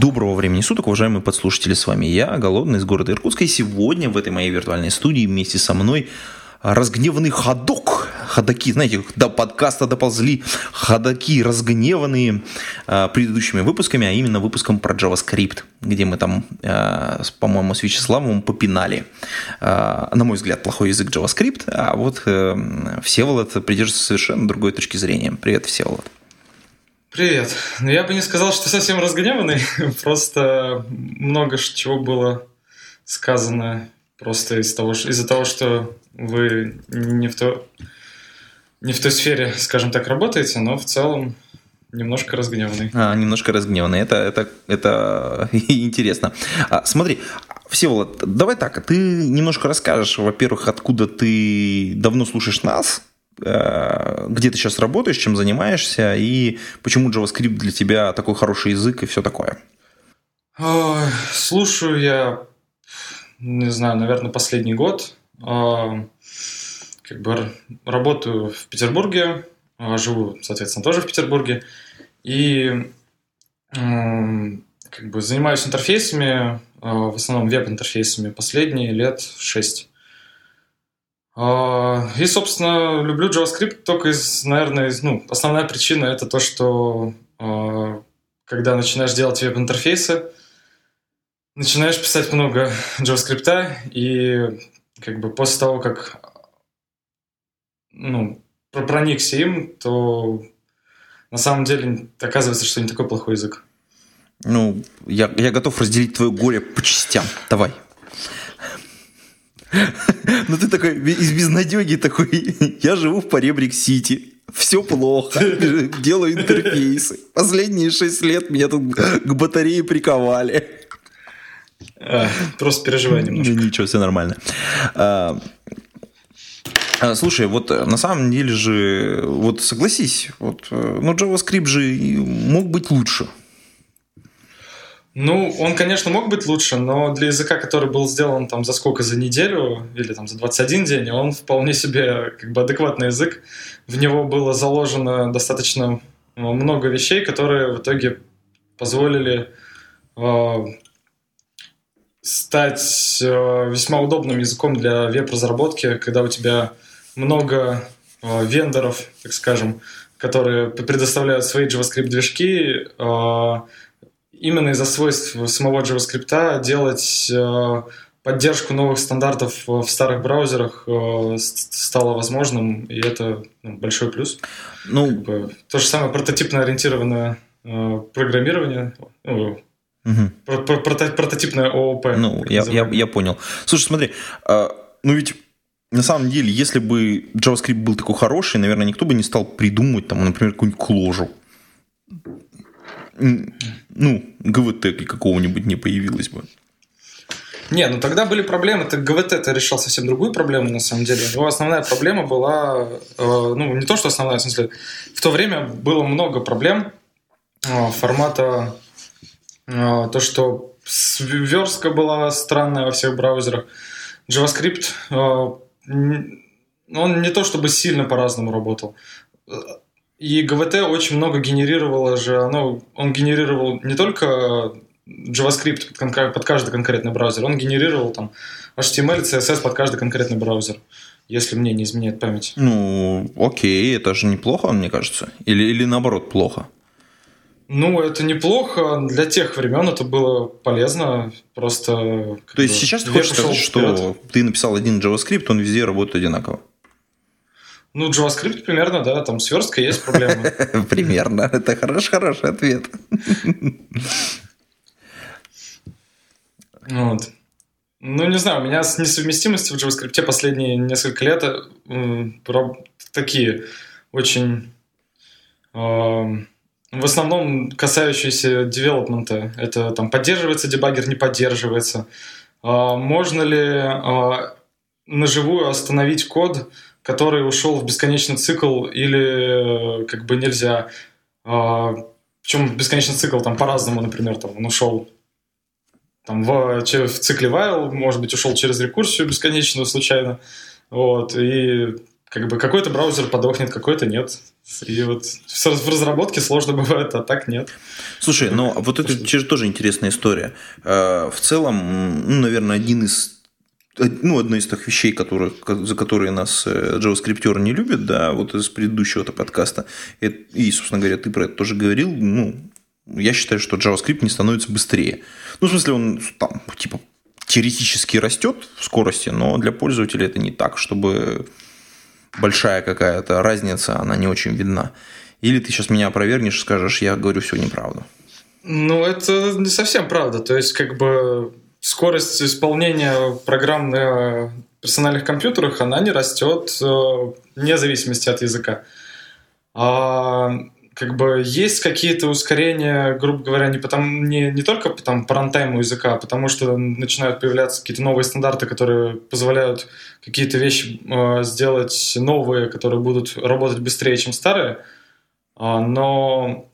Доброго времени суток, уважаемые подслушатели, с вами я, Голодный из города Иркутска, и сегодня в этой моей виртуальной студии вместе со мной разгневанный ходок, ходаки, знаете, до подкаста доползли ходаки разгневанные э, предыдущими выпусками, а именно выпуском про JavaScript, где мы там, э, по-моему, с Вячеславом попинали, э, на мой взгляд, плохой язык JavaScript, а вот э, Всеволод придерживается совершенно другой точки зрения. Привет, Всеволод. Привет. Ну, я бы не сказал, что совсем разгневанный. Просто много чего было сказано просто из того, из-за того, что вы не в, то, не в той сфере, скажем так, работаете, но в целом немножко разгневанный. А, немножко разгневанный. Это, это, это интересно. А, смотри, Всеволод, давай так, ты немножко расскажешь, во-первых, откуда ты давно слушаешь нас, где ты сейчас работаешь, чем занимаешься и почему JavaScript для тебя такой хороший язык и все такое? Слушаю я, не знаю, наверное, последний год. Как бы работаю в Петербурге, живу, соответственно, тоже в Петербурге. И как бы занимаюсь интерфейсами, в основном веб-интерфейсами последние лет шесть. А, и, собственно, люблю JavaScript только из, наверное, из, ну, основная причина это то, что а, когда начинаешь делать веб-интерфейсы, начинаешь писать много JavaScript, и как бы после того, как ну, проникся им, то на самом деле оказывается, что не такой плохой язык. Ну, я, я готов разделить твое горе по частям. Давай. Ну ты такой из безнадеги такой, я живу в Поребрик-Сити, все плохо, делаю интерфейсы. Последние шесть лет меня тут к батарее приковали. А, просто переживай немножко. Ну, ничего, все нормально. А, а, слушай, вот на самом деле же, вот согласись, вот, э, ну JavaScript же мог быть лучше. Ну, он, конечно, мог быть лучше, но для языка, который был сделан там за сколько, за неделю или там за 21 день, он вполне себе как бы адекватный язык. В него было заложено достаточно ну, много вещей, которые в итоге позволили э, стать э, весьма удобным языком для веб-разработки, когда у тебя много э, вендоров, так скажем, которые предоставляют свои JavaScript-движки, э, именно из-за свойств самого JavaScript делать э, поддержку новых стандартов в старых браузерах э, стало возможным, и это ну, большой плюс. Ну, как бы, то же самое прототипно ориентированное э, программирование, угу. про ООП. Ну, я, я, я понял. Слушай, смотри, э, ну ведь на самом деле, если бы JavaScript был такой хороший, наверное, никто бы не стал придумывать, там, например, какую-нибудь кложу ну, ГВТ какого-нибудь не появилось бы. Не, ну тогда были проблемы. Так ГВТ это решал совсем другую проблему, на самом деле. Его основная проблема была, э, ну, не то, что основная, в смысле, в то время было много проблем э, формата э, то, что верстка была странная во всех браузерах. JavaScript, он не то чтобы сильно по-разному работал. И ГВТ очень много генерировало же, оно, он генерировал не только JavaScript под каждый конкретный браузер, он генерировал там HTML, CSS под каждый конкретный браузер, если мне не изменяет память. Ну, окей, это же неплохо, мне кажется. Или, или наоборот, плохо. Ну, это неплохо. Для тех времен это было полезно. Просто. То есть сейчас ты хочешь сказать, что ты написал один JavaScript, он везде работает одинаково? Ну, JavaScript примерно, да, там сверстка есть проблема. Примерно, это хороший, хороший ответ. Вот. Ну, не знаю, у меня с несовместимостью в JavaScript последние несколько лет э, такие очень... Э, в основном касающиеся девелопмента. Это там поддерживается дебаггер, не поддерживается. Э, можно ли наживую остановить код, который ушел в бесконечный цикл, или как бы нельзя. А, Причем бесконечный цикл там по-разному, например, там он ушел там в, в цикле while, может быть, ушел через рекурсию бесконечную случайно. Вот, и как бы какой-то браузер подохнет, какой-то нет. И вот в разработке сложно бывает, а так нет. Слушай, но вот это же тоже интересная история. Э, в целом, ну, наверное, один из ну, одна из тех вещей, которые, за которые нас э, JavaScript не любят, да, вот из предыдущего подкаста, и, собственно говоря, ты про это тоже говорил, ну, я считаю, что JavaScript не становится быстрее. Ну, в смысле, он там, типа, теоретически растет в скорости, но для пользователя это не так, чтобы большая какая-то разница, она не очень видна. Или ты сейчас меня опровергнешь и скажешь, я говорю все неправду. Ну, это не совсем правда. То есть, как бы скорость исполнения программ на персональных компьютерах, она не растет э, вне зависимости от языка. А как бы есть какие-то ускорения, грубо говоря, не, потому, не, не только там, по рантайму языка, а потому что начинают появляться какие-то новые стандарты, которые позволяют какие-то вещи э, сделать новые, которые будут работать быстрее, чем старые. Э, но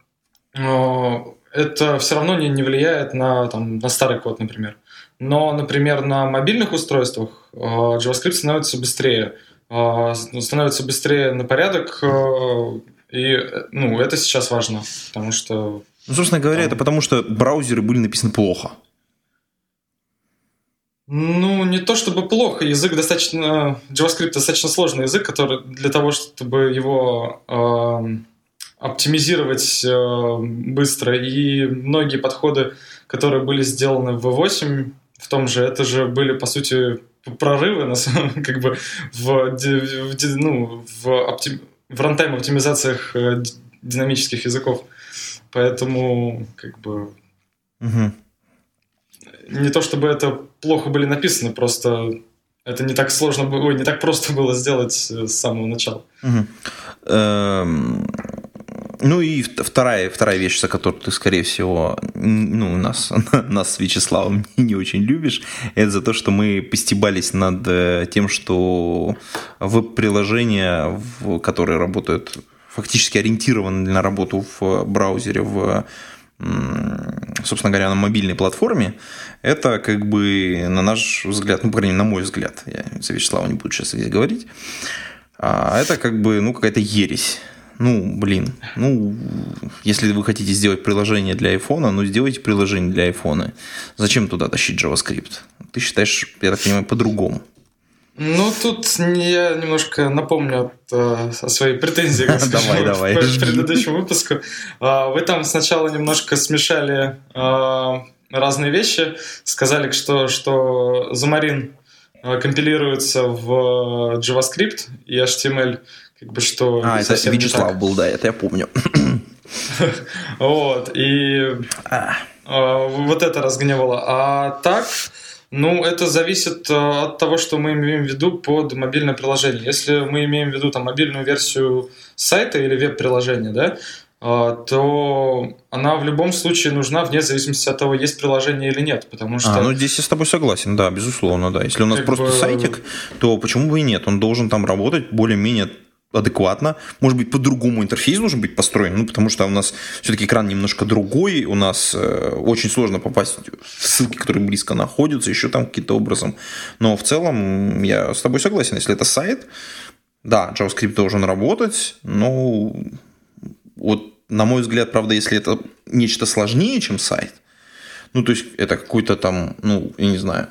э, это все равно не, не влияет на, там, на старый код, например. Но, например, на мобильных устройствах э, JavaScript становится быстрее. Э, становится быстрее на порядок, э, и ну, это сейчас важно, потому что... Ну, собственно говоря, там... это потому что браузеры были написаны плохо. Ну, не то чтобы плохо. Язык достаточно... JavaScript достаточно сложный язык, который для того, чтобы его э, оптимизировать э, быстро. И многие подходы, которые были сделаны в V8, в том же, это же были, по сути, прорывы, на самом, как бы, в, в, ну, в оптим в рантайм оптимизациях э, динамических языков. Поэтому, как бы, угу. не то чтобы это плохо были написаны, просто это не так сложно было, не так просто было сделать э, с самого начала. Угу. Эм, ну и вторая, вторая вещь, за которую ты, скорее всего, ну, нас, нас с Вячеславом не очень любишь, это за то, что мы постебались над э, тем, что веб-приложения, которые работают фактически ориентированы на работу в браузере, в собственно говоря, на мобильной платформе, это как бы, на наш взгляд, ну, по крайней мере, на мой взгляд, я за Вячеслава не буду сейчас здесь говорить, а это как бы, ну, какая-то ересь ну, блин, ну, если вы хотите сделать приложение для iPhone, ну, сделайте приложение для iPhone. Зачем туда тащить JavaScript? Ты считаешь, я так понимаю, по-другому. Ну, тут я немножко напомню о, о своей претензии давай, давай, в предыдущем выпуску. А, вы там сначала немножко смешали а, разные вещи, сказали, что, что Замарин компилируется в JavaScript и HTML как бы что... А, это Вячеслав был, да, это я помню. Вот, и а. А, вот это разгневало. А так, ну, это зависит э, от того, что мы имеем в виду под мобильное приложение. Если мы имеем в виду там мобильную версию сайта или веб-приложения, да, э, то она в любом случае нужна вне зависимости от того, есть приложение или нет, потому что... А, ну здесь я с тобой согласен, да, безусловно, да. Если у нас просто бы... сайтик, то почему бы и нет? Он должен там работать более-менее адекватно. Может быть, по-другому интерфейс должен быть построен, ну, потому что у нас все-таки экран немножко другой, у нас э, очень сложно попасть в ссылки, которые близко находятся, еще там каким-то образом. Но в целом я с тобой согласен, если это сайт, да, JavaScript должен работать, но вот на мой взгляд, правда, если это нечто сложнее, чем сайт, ну, то есть это какой-то там, ну, я не знаю,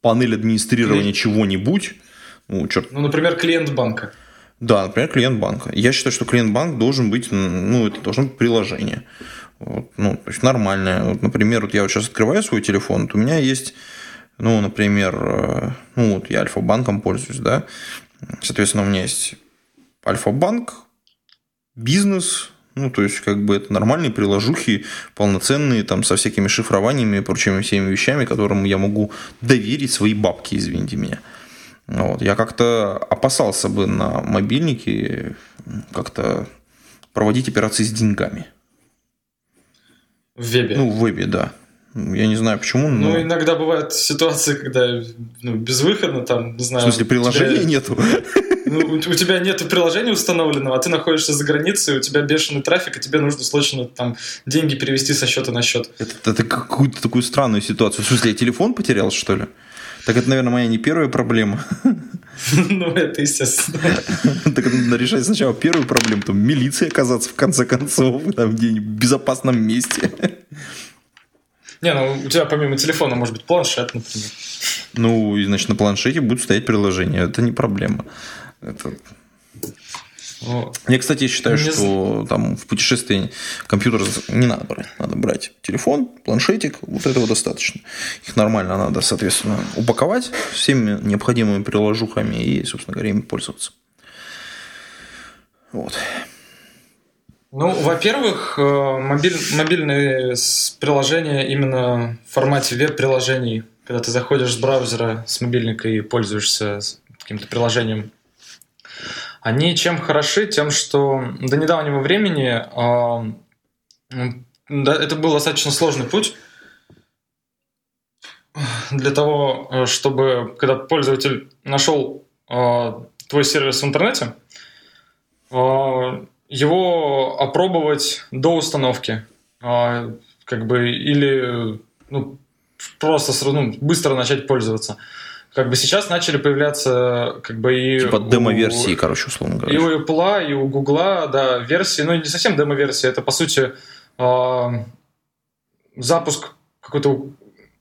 панель администрирования чего-нибудь, ну, черт. Ну, например, клиент банка. Да, например, клиент банка. Я считаю, что клиент банк должен быть, ну, это должно быть приложение. Вот, ну, то есть нормальное. Вот, например, вот я вот сейчас открываю свой телефон, вот у меня есть, ну, например, э, ну, вот я Альфа-банком пользуюсь, да, соответственно, у меня есть Альфа-банк, бизнес, ну, то есть, как бы это нормальные приложухи, полноценные, там, со всякими шифрованиями и прочими всеми вещами, которым я могу доверить свои бабки, извините меня. Вот. Я как-то опасался бы на мобильнике как-то проводить операции с деньгами. В вебе? Ну, в вебе, да. Я не знаю почему, но... Ну, иногда бывают ситуации, когда ну, безвыходно, там, не знаю... В смысле, приложения тебя... нету? Ну, у тебя нет приложения установленного, а ты находишься за границей, у тебя бешеный трафик, и тебе нужно срочно там деньги перевести со счета на счет. Это, это какую-то такую странную ситуацию. В смысле, я телефон потерял, что ли? Так это, наверное, моя не первая проблема. Ну, это естественно. Так надо решать сначала первую проблему, там, милиция оказаться в конце концов, там, где-нибудь в безопасном месте. Не, ну у тебя помимо телефона может быть планшет, например. Ну, и, значит, на планшете будет стоять приложение. Это не проблема. Это... Вот. Я, кстати, считаю, не что там в путешествии компьютер не надо брать. Надо брать телефон, планшетик, вот этого достаточно. Их нормально надо, соответственно, упаковать всеми необходимыми приложухами и, собственно говоря, ими пользоваться. Вот. Ну, во-первых, э, мобиль, мобильные приложения именно в формате веб-приложений, когда ты заходишь с браузера, с мобильника и пользуешься каким-то приложением, они чем хороши? Тем, что до недавнего времени э, да, это был достаточно сложный путь для того, э, чтобы когда пользователь нашел э, твой сервис в интернете, э, его опробовать до установки, как бы или ну, просто ну, быстро начать пользоваться как бы сейчас начали появляться как бы и... Типа демо-версии, короче, условно говоря. И у Apple, и у Google, да, версии, ну не совсем демо-версии, это по сути э, запуск какой-то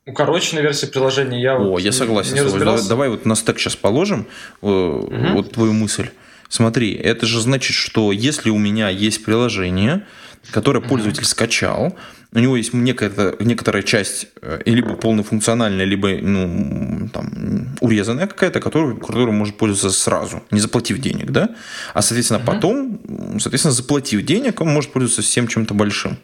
укороченной версии приложения. Я О, вот я согласен. Не давай, давай вот на стек сейчас положим, угу. вот твою мысль. Смотри, это же значит, что если у меня есть приложение, которое пользователь скачал, у него есть некая, некоторая часть э, либо полнофункциональная, либо ну, там, урезанная какая-то, которую, которую может пользоваться сразу, не заплатив денег, да? А, соответственно, угу. потом, соответственно, заплатив денег, он может пользоваться всем чем-то большим.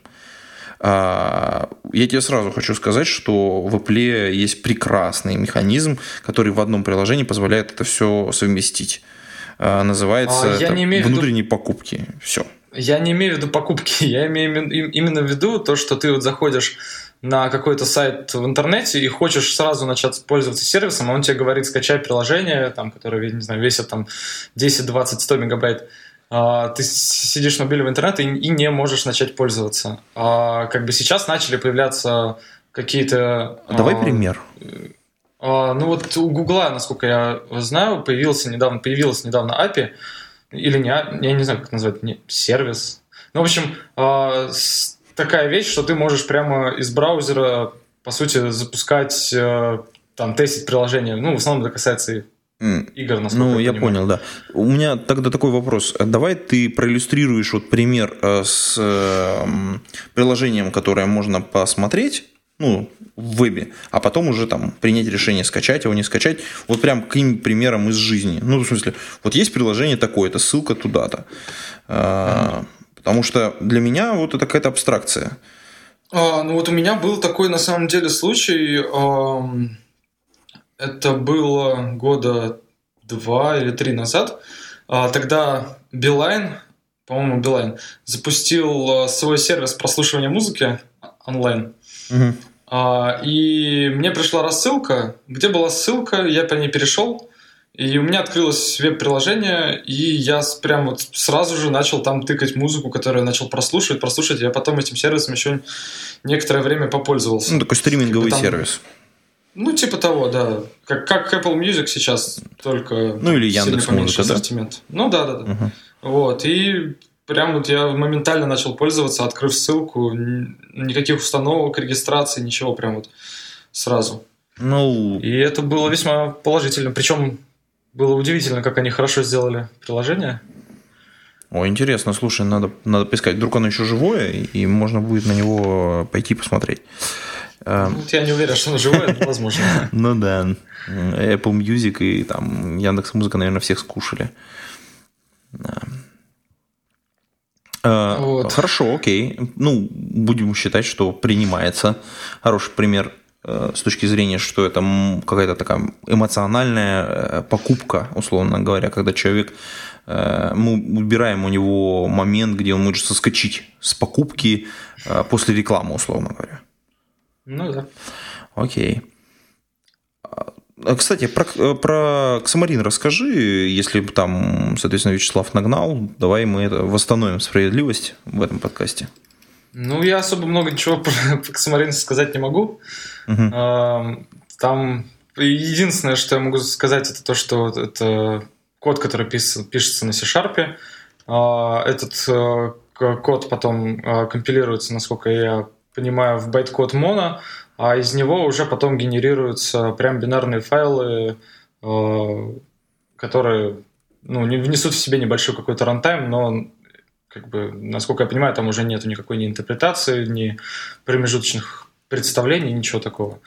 А, я тебе сразу хочу сказать, что в Apple есть прекрасный механизм, который в одном приложении позволяет это все совместить. А, называется а, внутренние виду... покупки. Все. Я не имею в виду покупки, я имею именно в виду то, что ты вот заходишь на какой-то сайт в интернете и хочешь сразу начать пользоваться сервисом, а он тебе говорит, скачай приложение, там, которое, не знаю, весит там 10, 20, 100 мегабайт, а, ты сидишь в мобильном интернете и, и не можешь начать пользоваться. А, как бы сейчас начали появляться какие-то... Давай а, пример. А, ну вот у Гугла, насколько я знаю, появился недавно, появилась недавно API, или не, я не знаю, как назвать, не, сервис. Ну, в общем, э, такая вещь, что ты можешь прямо из браузера, по сути, запускать, э, там, тестить приложение. Ну, в основном это касается игр, насколько Ну, я, я понял, да. У меня тогда такой вопрос. Давай ты проиллюстрируешь вот пример э, с э, приложением, которое можно посмотреть, ну, в вебе, а потом уже там принять решение, скачать его, не скачать. Вот прям каким примером из жизни. Ну, в смысле, вот есть приложение такое, это ссылка туда-то. А, потому что для меня вот это какая-то абстракция. А, ну вот у меня был такой на самом деле случай. Это было года два или три назад. А, тогда Билайн, по-моему, Билайн, запустил а, свой сервис прослушивания музыки онлайн. Угу. А, и мне пришла рассылка, где была ссылка, я по ней перешел, и у меня открылось веб-приложение, и я прям вот сразу же начал там тыкать музыку, которую я начал прослушивать, прослушать, я потом этим сервисом еще некоторое время попользовался. Ну, такой стриминговый типа там, сервис. Ну, типа того, да. Как, как Apple Music сейчас, только ну, или Яндекс Музыка, да? ассортимент. Ну, да, да, да. Угу. Вот, и прям вот я моментально начал пользоваться, открыв ссылку, никаких установок, регистрации, ничего, прям вот сразу. Ну... И это было весьма положительно. Причем было удивительно, как они хорошо сделали приложение. О, интересно, слушай, надо, надо поискать. Вдруг оно еще живое, и можно будет на него пойти посмотреть. Эм. Вот я не уверен, что оно живое, но возможно. Ну да. Apple Music и там Яндекс Музыка, наверное, всех скушали. Э, вот. Хорошо, окей. Ну, будем считать, что принимается. Хороший пример э, с точки зрения, что это какая-то такая эмоциональная э, покупка, условно говоря, когда человек мы убираем у него момент, где он может соскочить с покупки после рекламы, условно говоря. Ну да. Окей. А, Кстати, про, про Ксамарин расскажи, если бы там, соответственно, Вячеслав нагнал, давай мы это восстановим справедливость в этом подкасте. Ну, я особо много ничего про, про Ксамарин сказать не могу. А, Там единственное, что я могу сказать, это то, что это код, который пис- пишется на C-Sharp. А, Этот э, код потом э, компилируется, насколько я понимаю, в байткод моно, а из него уже потом генерируются прям бинарные файлы, э, которые ну, не внесут в себе небольшой какой-то рантайм, но как бы, насколько я понимаю, там уже нет никакой ни интерпретации, ни промежуточных представлений, ничего такого.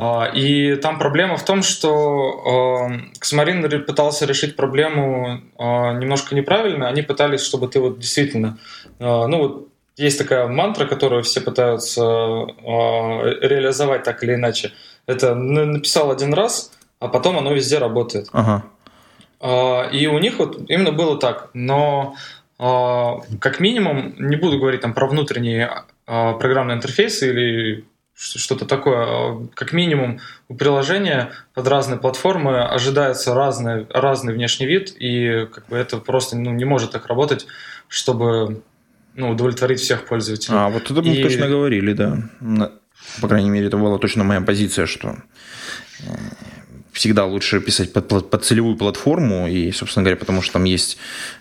А, И там проблема в том, что э, Ксамарин ре- пытался решить проблему э, немножко неправильно. Они пытались, чтобы ты вот действительно, ну вот есть такая мантра, которую все пытаются э, реализовать так или иначе. Это на- написал один раз, а потом оно везде работает. Ага. А, И у них вот именно было так. Но а, как минимум, не буду говорить там про внутренние а, программные интерфейсы или что-то такое. Как минимум у приложения под разные платформы ожидается разный, разный внешний вид, и как бы это просто ну, не может так работать, чтобы ну, удовлетворить всех пользователей. А, вот это мы И- точно говорили, да. По крайней мере, это была точно моя позиция, что э, всегда лучше писать под, пла- под целевую платформу, и, собственно говоря, потому что там есть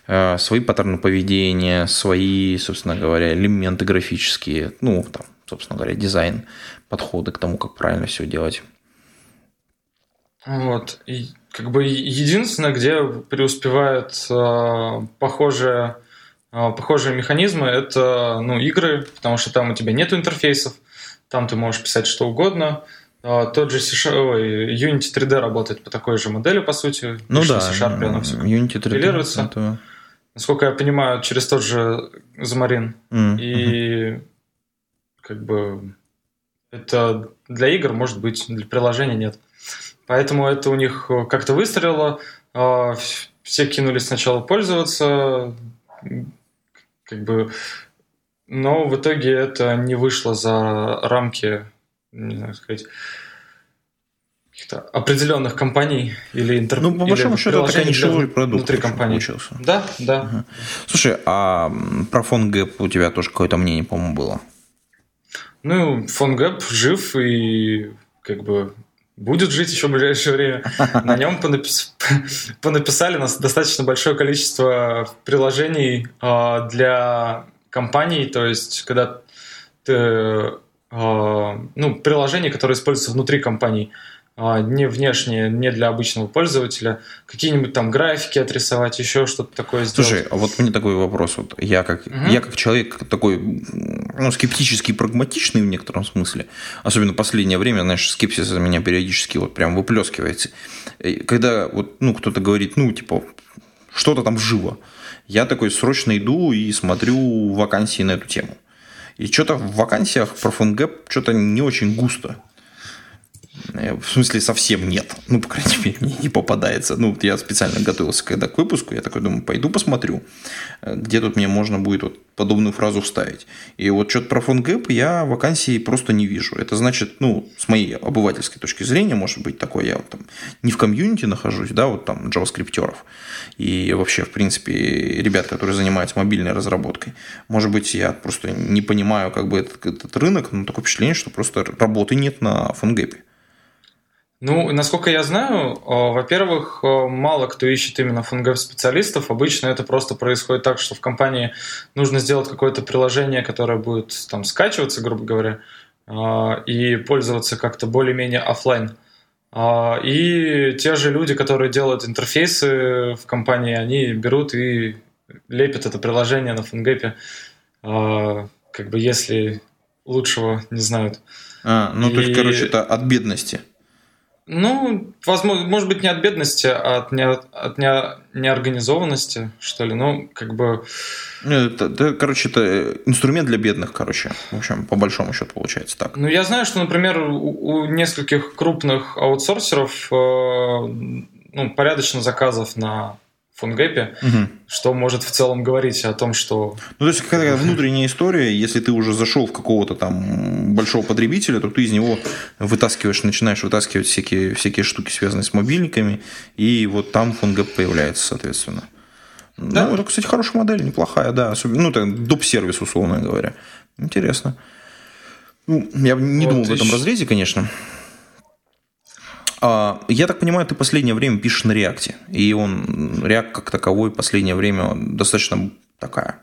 э, свои паттерны поведения, свои, собственно говоря, элементы графические, ну, там, собственно говоря, дизайн, подходы к тому, как правильно все делать. Вот. И как бы единственное, где преуспевают э, похожие, э, похожие механизмы, это ну, игры, потому что там у тебя нет интерфейсов, там ты можешь писать что угодно. Э, тот же C ой, Unity 3D работает по такой же модели, по сути. Ну да, C-Sharp, оно всё Unity 3D. компилируется. это- Насколько я понимаю, через тот же. М, мгм. И как бы это для игр может быть, для приложений нет. Поэтому это у них как-то выстрелило. а, Все кинулись сначала пользоваться, как бы, но в итоге это не вышло за рамки, не знаю, сказать, каких-то определенных компаний или интер... Ну, по большому счету, это для нишевой продукт внутри компании. получился. Да, да. Слушай, а про фон гэп у тебя тоже какое-то мнение, по-моему, было? Ну, PhoneGap жив и как бы будет жить еще в ближайшее время. На нем понапис- понаписали нас достаточно большое количество приложений а, для компаний, то есть когда ты, а, ну, приложения, которые используются внутри компаний, не внешние, не для обычного пользователя, какие-нибудь там графики отрисовать, еще что-то такое сделать. Слушай, а вот мне такой вопрос. Вот я, как, Мгм. я как человек такой ну, скептический и прагматичный в некотором смысле, особенно в последнее время, знаешь, скепсис у меня периодически вот прям выплескивается. Когда вот, ну, кто-то говорит, ну, типа, что-то там живо, я такой срочно иду и смотрю вакансии на эту тему. И что-то в вакансиях про фонгэп что-то не очень густо. Э, В смысле, совсем нет. Ну, по крайней мере, мне не попадается. Ну, вот я специально готовился когда к выпуску, я такой думаю, пойду посмотрю, э, где тут мне можно будет вот подобную фразу вставить. И вот что-то про фонгэп я вакансии просто не вижу. Это значит, ну, с моей обывательской точки зрения, может быть, такое, я вот там не в комьюнити нахожусь, да, вот там джаваскриптеров и вообще, в принципе, ребят, которые занимаются мобильной разработкой. Может быть, я просто не понимаю как бы этот, этот рынок, но такое впечатление, что просто работы нет на фонгэпе. Ну, насколько я знаю, э, во-первых, э, мало кто ищет именно фонгап специалистов. Обычно это просто происходит так, что в компании нужно сделать какое-то приложение, которое будет там скачиваться, грубо говоря, э, и пользоваться как-то более-менее офлайн. И те же люди, которые делают интерфейсы в компании, они берут и лепят это приложение на фонгапе, а, как бы если лучшего не знают. А, ну, то есть, И- короче, это от бедности. Ну, возможно, может быть, не от бедности, а от, не, от не, неорганизованности, что ли. Ну, как бы... Ну, Это, это, короче, это инструмент для бедных, короче. В общем, по большому счету получается так. Ну, я знаю, что, например, у, у нескольких крупных аутсорсеров э, ну, порядочно заказов на фонгэпе, Мгм. что может в целом говорить о том, что Ну, то есть, какая внутренняя история, если ты уже зашел в какого-то там большого потребителя, то ты из него вытаскиваешь, начинаешь вытаскивать всякие, всякие штуки, связанные с мобильниками, и вот там фонгап появляется, соответственно. Да. Ну, это, кстати, хорошая модель, неплохая, да. Особенно, ну, это доп-сервис, условно говоря. Интересно. Ну, я не Вот думал в этом разрезе, конечно. А, я так понимаю, ты последнее время пишешь на реакте. И он, React как таковой, последнее время достаточно такая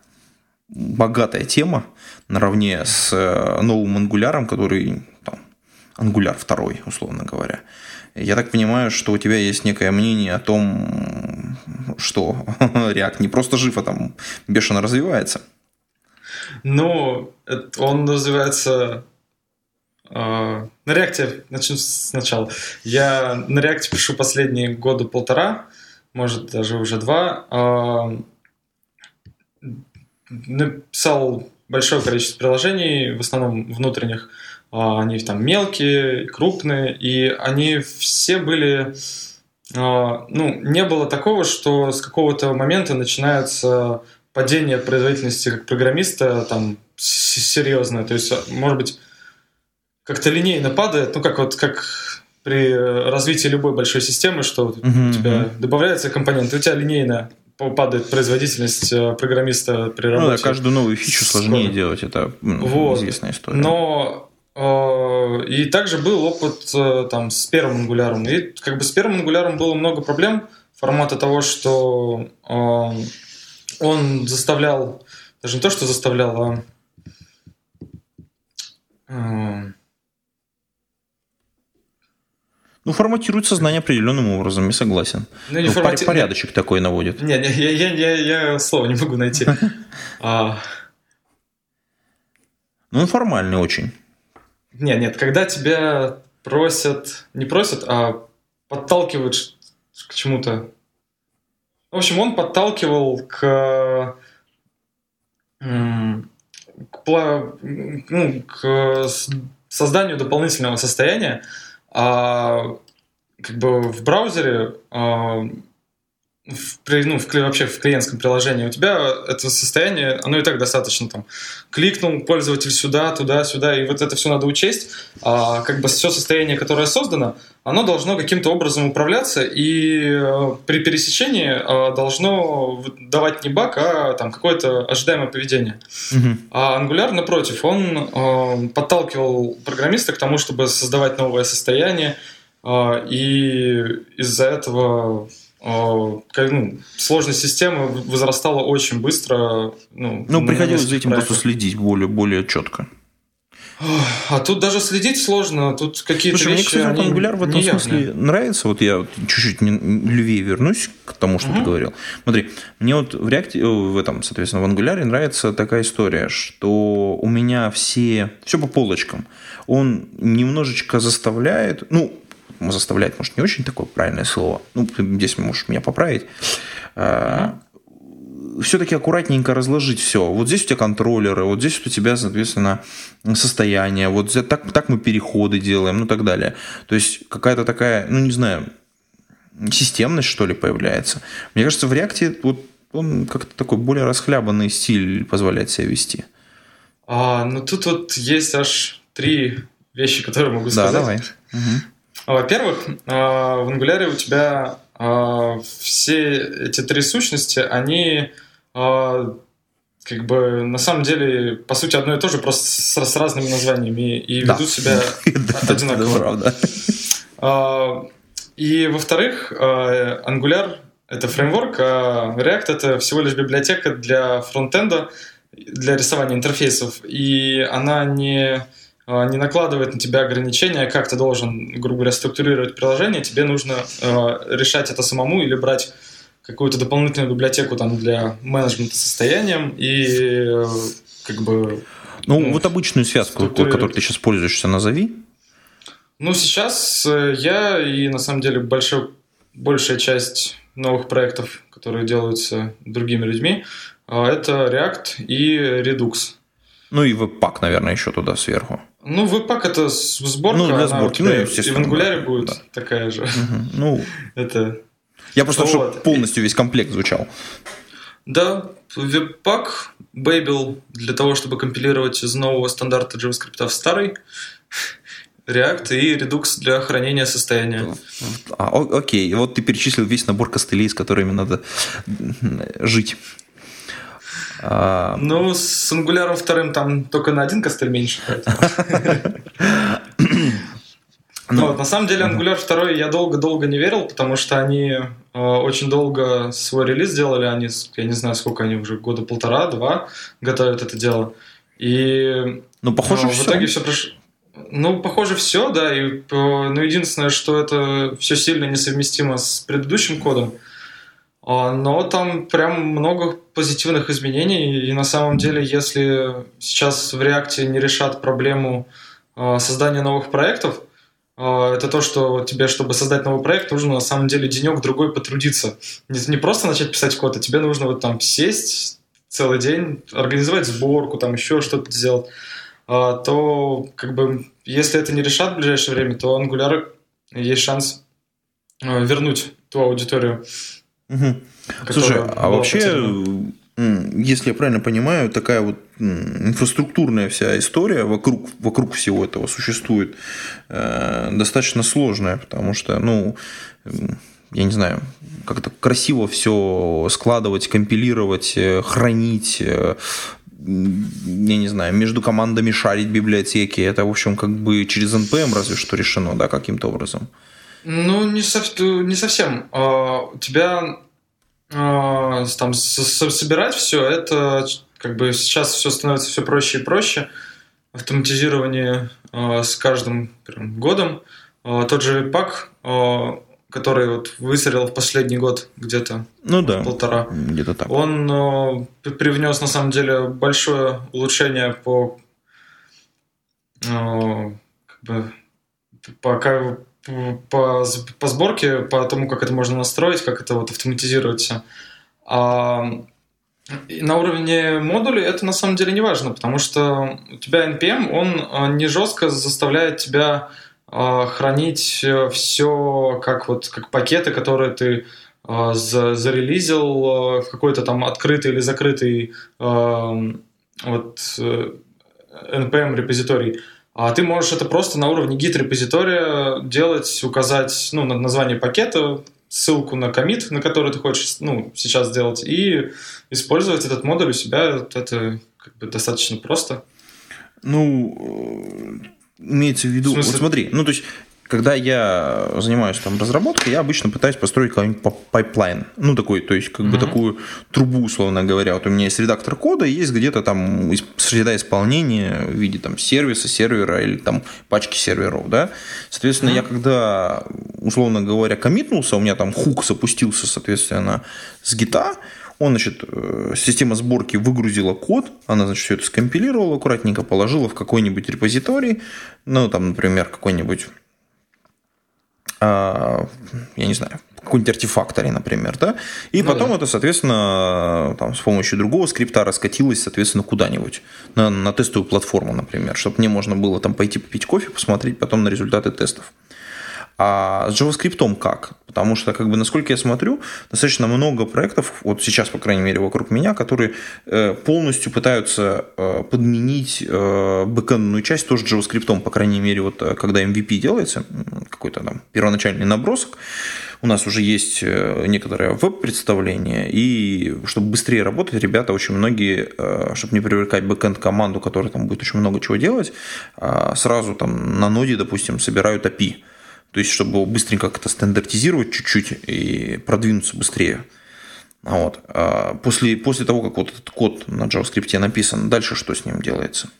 богатая тема, наравне с э, новым ангуляром, который там, ангуляр второй, условно говоря. Я так понимаю, что у тебя есть некое мнение о том, что React не просто жив, а там бешено развивается. Ну, это- он развивается... э, на реакте, начну сначала. Я на реакте пишу последние года полтора, может, даже уже два. Э, написал большое количество приложений, в основном внутренних. Э, они там мелкие, крупные, и они все были... ну, не было такого, что с какого-то момента начинается падение производительности как программиста там серьезное. То есть, может быть, как-то линейно падает, ну, как вот как при э, развитии любой большой системы, что Мгм, у тебя мгм. добавляется компонент, и у тебя линейно па- падает производительность э, программиста при Ну, да, работе. каждую новую фичу сложнее Скоро. делать, это ну, Вот. известная история. Но э, и также был опыт э, там с первым ангуляром. И как бы с первым ангуляром было много проблем формата того, что э, он заставлял, даже не то, что заставлял, а э, Ну, форматирует сознание определенным образом, я согласен. ну, не Ну, формати- порядочек такой наводит. Не, не, я, я, я, я слова не могу найти. А, Ну, он формальный очень. Нет, нет, когда тебя просят, не просят, а подталкивают к чему-то. В общем, он подталкивал к, к, ну, к созданию дополнительного состояния, а как бы в браузере, а, в, ну, в, вообще в клиентском приложении у тебя это состояние, оно и так достаточно там кликнул пользователь сюда, туда, сюда, и вот это все надо учесть. А, как бы все состояние, которое создано, оно должно каким-то образом управляться, и э, при пересечении э, должно давать не баг, а там какое-то ожидаемое поведение. Мгм. А Angular, напротив, он э, подталкивал программиста к тому, чтобы создавать новое состояние, э, и из-за этого как, ну, сложность системы возрастала очень быстро. Ну, Ну, приходилось за этим просто проектах. следить более, более четко. А тут даже следить сложно, тут какие-то Слушай, мне, вещи, кстати, вот в этом неявные. смысле нравится. Вот я чуть-чуть левее вернусь к тому, что ты Мгм. говорил. Смотри, мне вот в React, э, в этом, соответственно, в Angular нравится такая история, что у меня все, все по полочкам. Он немножечко заставляет, ну, заставляет, может, не очень такое правильное слово. Ну, здесь можешь меня поправить. все-таки аккуратненько разложить все. Вот здесь у тебя контроллеры, вот здесь вот у тебя, соответственно, состояние, вот так, так мы переходы делаем, ну и так далее. То есть какая-то такая, ну не знаю, системность, что ли, появляется. Мне кажется, в React вот он как-то такой более расхлябанный стиль позволяет себя вести. А, ну тут вот есть аж три вещи, которые могу Да, сказать. давай. Мгм. Во-первых, а, в Angular у тебя а, все эти три сущности, они а, как бы на самом деле, по сути, одно и то же, просто с, с разными названиями и Да. ведут себя одинаково. правда. И, во-вторых, Angular — это фреймворк, а React — это всего лишь библиотека для фронтенда, для рисования интерфейсов, и она не, не накладывает на тебя ограничения, как ты должен, грубо говоря, структурировать приложение, тебе нужно а, решать это самому или брать какую-то дополнительную библиотеку там для менеджмента состоянием и э, как бы Ну, Ну, вот обычную связку, которой ты сейчас пользуешься, назови. Ну, сейчас э, я и на самом деле большой, большая часть новых проектов, которые делаются другими людьми, а, это React и Redux. Ну и веб-пак, наверное, еще туда сверху. Ну, Webpack это сборка, Ну, для сборки, ну, и в Angular да, будет да. такая же. Мгм. Ну, Это Я просто, вот. чтобы полностью весь комплект звучал. Да, Webpack, Babel для того, чтобы компилировать из нового стандарта JavaScript в старый, React и Redux для хранения состояния. А, окей, вот ты перечислил весь набор костылей, с которыми надо жить. А... Ну, с Angular вторым там только на один костыль меньше. Ну, вот, на самом деле Angular 2 я долго-долго не верил, потому что они э, очень долго свой релиз делали, они, я не знаю, сколько они уже, года полтора-два готовят это дело. И ну, похоже, э, в итоге все прошло. Ну, похоже, все, да. И, э, ну, единственное, что это все сильно несовместимо с предыдущим кодом. А, но там прям много позитивных изменений. И на самом деле, если сейчас в React не решат проблему э, создания новых проектов, а, это то, что тебе, чтобы создать новый проект, нужно на самом деле денек-другой потрудиться. Не, просто начать писать код, а тебе нужно вот там сесть целый день, организовать сборку, там еще что-то сделать. А, то как бы если это не решат в ближайшее время, то Angular есть шанс а, вернуть ту аудиторию. Угу. Слушай, а вообще потеряна если я правильно понимаю, такая вот инфраструктурная вся история вокруг, вокруг всего этого существует э, достаточно сложная, потому что, ну, я не знаю, как-то красиво все складывать, компилировать, э, хранить, э, я не знаю, между командами шарить библиотеки. Это, в общем, как бы через NPM разве что решено, да, каким-то образом. Ну, не, сов... не совсем. А, у тебя а, там собирать все, это как бы сейчас все становится все проще и проще. Автоматизирование э, с каждым прям, годом. Тот же э, который вот выстрелил в последний год где-то ну да, полтора, где-то так. он э, привнес на самом деле большое улучшение по э, как бы, по по, по сборке, по тому, как это можно настроить, как это вот автоматизировать. А на уровне модулей это на самом деле не важно, потому что у тебя NPM, он а, не жестко заставляет тебя а, хранить все как вот как пакеты, которые ты а, зарелизил в какой-то там открытый или закрытый вот э, NPM репозиторий. А ты можешь это просто на уровне git репозитория делать, указать ну, название пакета, ссылку на коммит, на который ты хочешь ну, сейчас сделать, и использовать этот модуль у себя. Это как бы достаточно просто. Ну, имеется в виду, в вот смотри, ну то есть когда я занимаюсь там разработкой, я обычно пытаюсь построить какой-нибудь pipeline. Ну, такой, то есть, как mm-hmm. бы такую трубу, условно говоря. Вот у меня есть редактор кода, и есть где-то там среда исполнения в виде там сервиса, сервера или там пачки серверов, да. Соответственно, mm-hmm. я когда, условно говоря, коммитнулся, у меня там хук запустился, соответственно, с гита, он, значит, э, система сборки выгрузила код, она, значит, все это скомпилировала аккуратненько, положила в какой-нибудь репозиторий, ну, там, например, какой-нибудь я не знаю, какой-нибудь артефакторе, например, да, и ну, потом да. это, соответственно, там, с помощью другого скрипта раскатилось, соответственно, куда-нибудь, на, на тестовую платформу, например, чтобы мне можно было там пойти попить кофе, посмотреть потом на результаты тестов. А с JavaScript как? Потому что, как бы, насколько я смотрю, достаточно много проектов, вот сейчас, по крайней мере, вокруг меня, которые э, полностью пытаются э, подменить э, бэкэндную часть тоже JavaScript, по крайней мере, вот когда MVP делается, какой-то там первоначальный набросок, у нас уже есть некоторое веб-представление, и чтобы быстрее работать, ребята очень многие, чтобы не привлекать бэкэнд команду, которая там будет очень много чего делать, сразу там на ноде, допустим, собирают API то есть, чтобы быстренько как-то стандартизировать чуть-чуть и продвинуться быстрее. Вот. А после, после того, как вот этот код на JavaScript написан, дальше что с ним делается?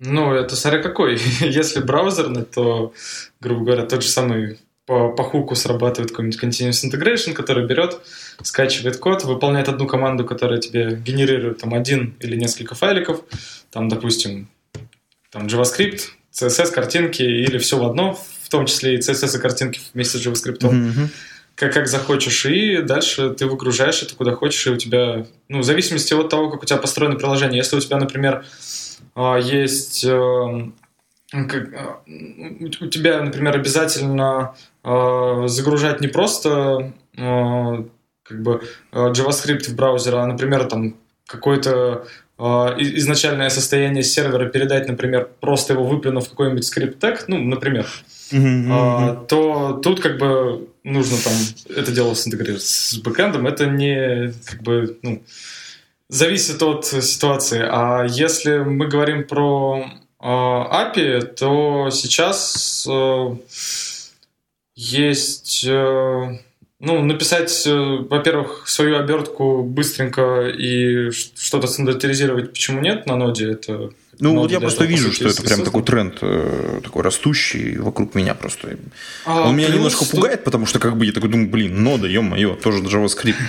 Ну, это смотря какой. Если браузерный, то, грубо говоря, тот же самый по, по хуку срабатывает какой-нибудь continuous integration, который берет, скачивает код, выполняет одну команду, которая тебе генерирует там один или несколько файликов, там, допустим, там JavaScript, CSS, картинки или все в одно, в том числе и CSS и картинки вместе с JavaScript. Mm-hmm. Как, как захочешь, и дальше ты выгружаешь это куда хочешь, и у тебя, ну, в зависимости от того, как у тебя построено приложение. Если у тебя, например, а, есть эм, как, а, у тебя, например, обязательно э, загружать не просто как бы JavaScript в браузер, а, например, там какой-то э, изначальное состояние сервера передать, например, просто его выплюнув в какой-нибудь скрипт-тег, ну, например, mm-hmm. то тут как бы нужно там это дело синтегрировать с бэкэндом. Это не как бы, ну, зависит от ситуации. А если мы говорим про э, API, то сейчас э, есть... Э, ну, написать, э, во-первых, свою обертку быстренько и что-то стандартизировать, почему нет на ноде, это ну, вот я просто вижу, что это прям такой тренд э, такой растущий вокруг меня просто. А, Он меня немножко тут... пугает, потому что как бы я такой думаю, блин, нода, ё-моё, тоже JavaScript.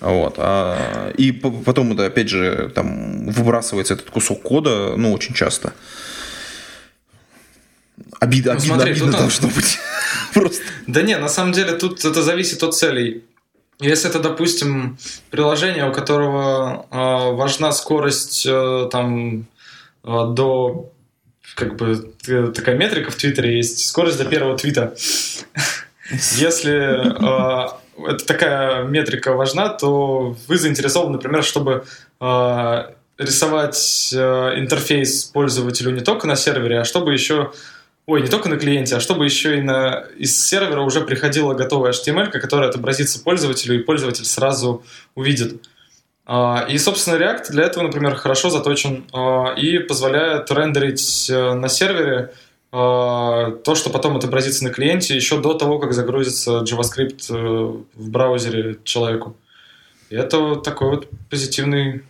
Вот. А, и потом это, опять же, там выбрасывается этот кусок кода, ну, очень часто. Обидно, ну, обидно, смотри, обидно должно быть. Просто. Да не, на самом деле тут это зависит от целей. Если это, допустим, приложение, у которого э, важна скорость э, там до как бы такая метрика в Твиттере есть, скорость до первого твита. Если э, это такая метрика важна, то вы заинтересованы, например, чтобы э, рисовать э, интерфейс пользователю не только на сервере, а чтобы еще ой, не только на клиенте, а чтобы еще и на, из сервера уже приходила готовая HTML, которая отобразится пользователю, и пользователь сразу увидит. А, и, собственно, React для этого, например, хорошо заточен а, и позволяет рендерить э, на сервере а, то, что потом отобразится на клиенте еще до того, как загрузится JavaScript э, в браузере человеку. И это такой вот позитивный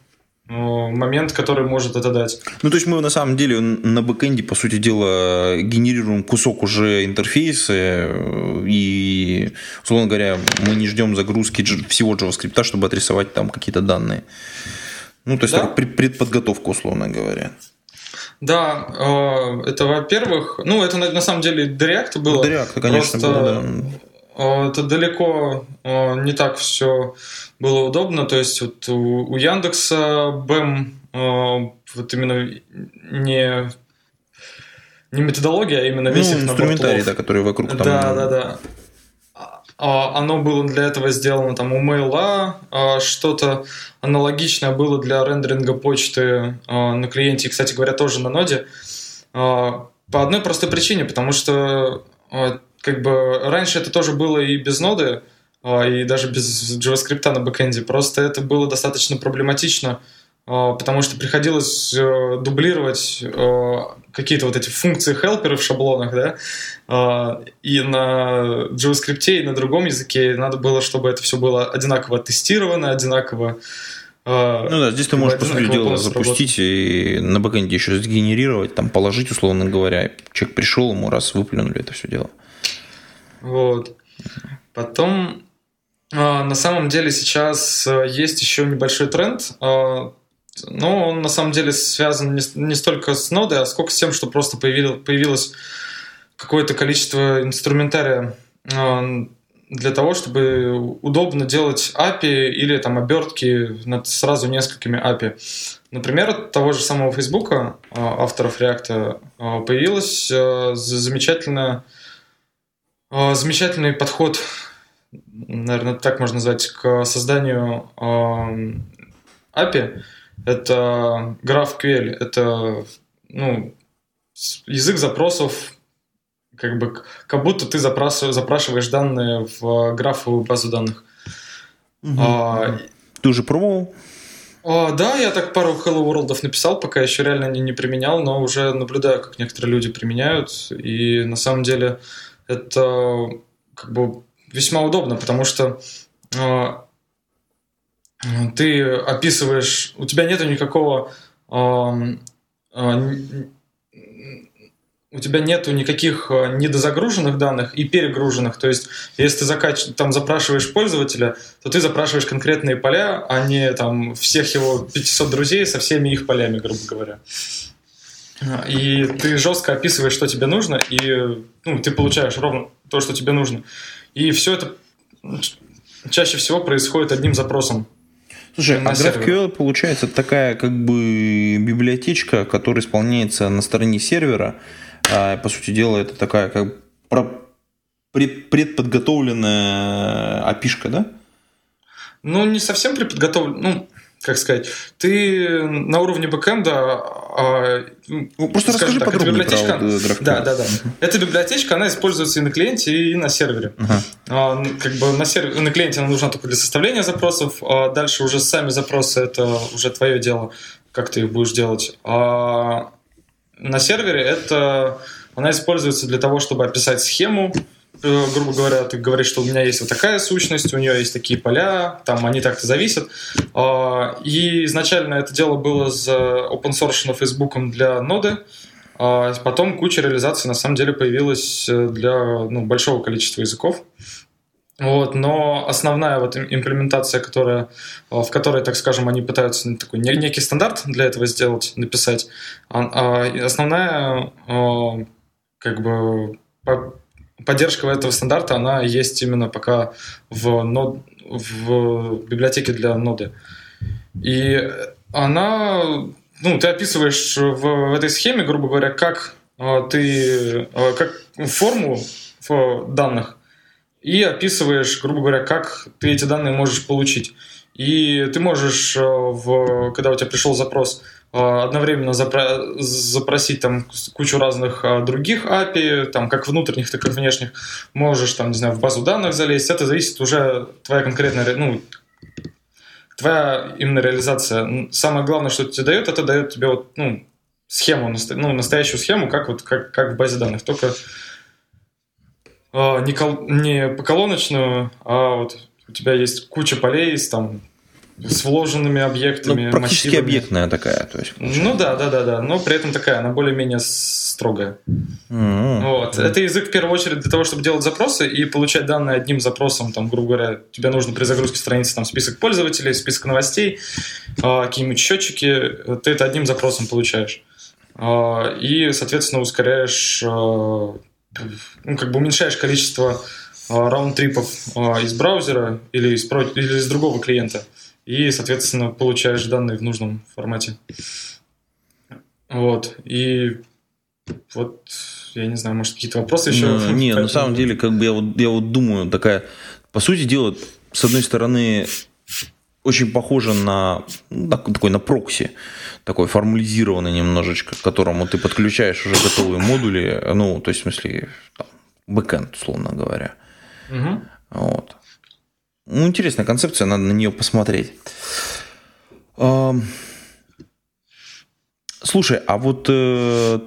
момент, который может это дать. Ну, то есть мы на самом деле на бэкэнде, по сути дела, генерируем кусок уже интерфейса, э, и, условно говоря, мы не ждем загрузки всего JavaScript, чтобы отрисовать там какие-то данные. Ну, то есть да? предподготовка, условно говоря. Да, э, это во-первых, ну, это на, самом деле до React было. До React, конечно, Просто было, да. Это далеко не так все было удобно. То есть вот у, Яндекса БЭМ э, вот именно не не методология, а именно весь ну, инструментарий, да, который вокруг там. Да, да, да. А, оно было для этого сделано там у Mail, а что-то аналогичное было для рендеринга почты а, на клиенте, кстати говоря, тоже на ноде. А, по одной простой причине, потому что как бы раньше это тоже было и без ноды, а, и даже без JavaScript на бэкэнде. Просто это было достаточно проблематично, а, потому что приходилось э, дублировать э, какие-то вот эти функции хелперы в шаблонах, да, а, и на JavaScript, и на другом языке надо было, чтобы это все было одинаково тестировано, одинаково ну да, здесь ты можешь, по сути дела, запустить и на бэкэнде еще сгенерировать, там положить, условно говоря. Человек пришел, ему раз выплюнули это все дело. Вот. Потом а, на самом деле сейчас э, есть еще небольшой тренд, а, но он на самом деле связан не столько с нодой, а сколько с тем, что просто появилось какое-то количество инструментария а, для того, чтобы удобно делать API или там обертки над сразу несколькими API. Например, от того же самого Facebook, авторов React, появилась замечательная, замечательный подход наверное, так можно назвать, к созданию API. Это GraphQL, это ну, язык запросов, как бы как будто ты запрашиваешь, запрашиваешь данные в графовую базу данных. Угу. А, ты уже пробовал? А, да, я так пару Hello World написал, пока еще реально не, не применял, но уже наблюдаю, как некоторые люди применяют. И на самом деле это как бы весьма удобно, потому что э, ты описываешь, у тебя нету никакого э, э, у тебя нету никаких недозагруженных данных и перегруженных. То есть, если ты закач... там запрашиваешь пользователя, то ты запрашиваешь конкретные поля, а не там всех его 500 друзей со всеми их полями, грубо говоря. И ты жестко описываешь, что тебе нужно, и ну, ты получаешь ровно то, что тебе нужно. И все это чаще всего происходит одним запросом. Слушай, а GraphQL получается такая как бы библиотечка, которая исполняется на стороне сервера. А, по сути дела, это такая как предподготовленная опишка, да? Ну, не совсем предподготовлен, ну, как сказать, ты на уровне бэкэнда... А, ну, Просто расскажи так, подробнее библиотечка, про Да, да, да. Эта библиотечка, она используется и на клиенте, и на сервере. Ага. А, как бы на, сервере, на клиенте она нужна только для составления запросов, а дальше уже сами запросы, это уже твое дело, как ты их будешь делать. А на сервере это... Она используется для того, чтобы описать схему, Э, грубо говоря, ты говоришь, что у меня есть вот такая сущность, у нее есть такие поля, там они так-то зависят. А, и изначально это дело было за open source Фейсбуком для ноды, а потом куча реализаций на самом деле появилась э, для ну, большого количества языков. Вот, но основная вот имплементация, которая, в которой, так скажем, они пытаются такой некий стандарт для этого сделать, написать, а, основная как бы поддержка этого стандарта, она есть именно пока в, нод, в библиотеке для ноды. И она, ну, ты описываешь в, в этой схеме, грубо говоря, как э, ты, э, как форму данных, и описываешь, грубо говоря, как ты эти данные можешь получить. И ты можешь, в, когда у тебя пришел запрос, а, одновременно запро- запросить там кучу разных а, других API, там как внутренних, так и внешних, можешь там, не знаю, в базу данных залезть, это зависит уже твоя конкретная, ну, твоя именно реализация. Самое главное, что тебе дает, это дает тебе вот, ну, схему, ну, настоящую схему, как вот, как, как в базе данных, только э, не, кол- не поколоночную, а вот у тебя есть куча полей там с вложенными объектами. Ну, практически массивами. объектная такая. То есть, ну да, да, да, да. Но при этом такая, она более-менее строгая. Mm-hmm. Вот. Mm-hmm. Это язык в первую очередь для того, чтобы делать запросы и получать данные одним запросом. Там, грубо говоря, тебе нужно при загрузке страницы там, список пользователей, список новостей, э, какие-нибудь счетчики. Ты это одним запросом получаешь. Э, и, соответственно, ускоряешь, э, ну, как бы уменьшаешь количество раунд-трипов из браузера или из, или из другого клиента и, соответственно, получаешь данные в нужном формате. Вот. И вот, я не знаю, может, какие-то вопросы еще? Ну, не, на самом деле, как бы я вот, я вот думаю, такая, по сути дела, с одной стороны, очень похоже на ну, такой на прокси, такой формализированный немножечко, к которому ты подключаешь уже готовые модули, ну, то есть, в смысле, там, бэкэнд, условно говоря. Угу. Вот. Ну, интересная концепция, надо на нее посмотреть. Слушай, а вот э,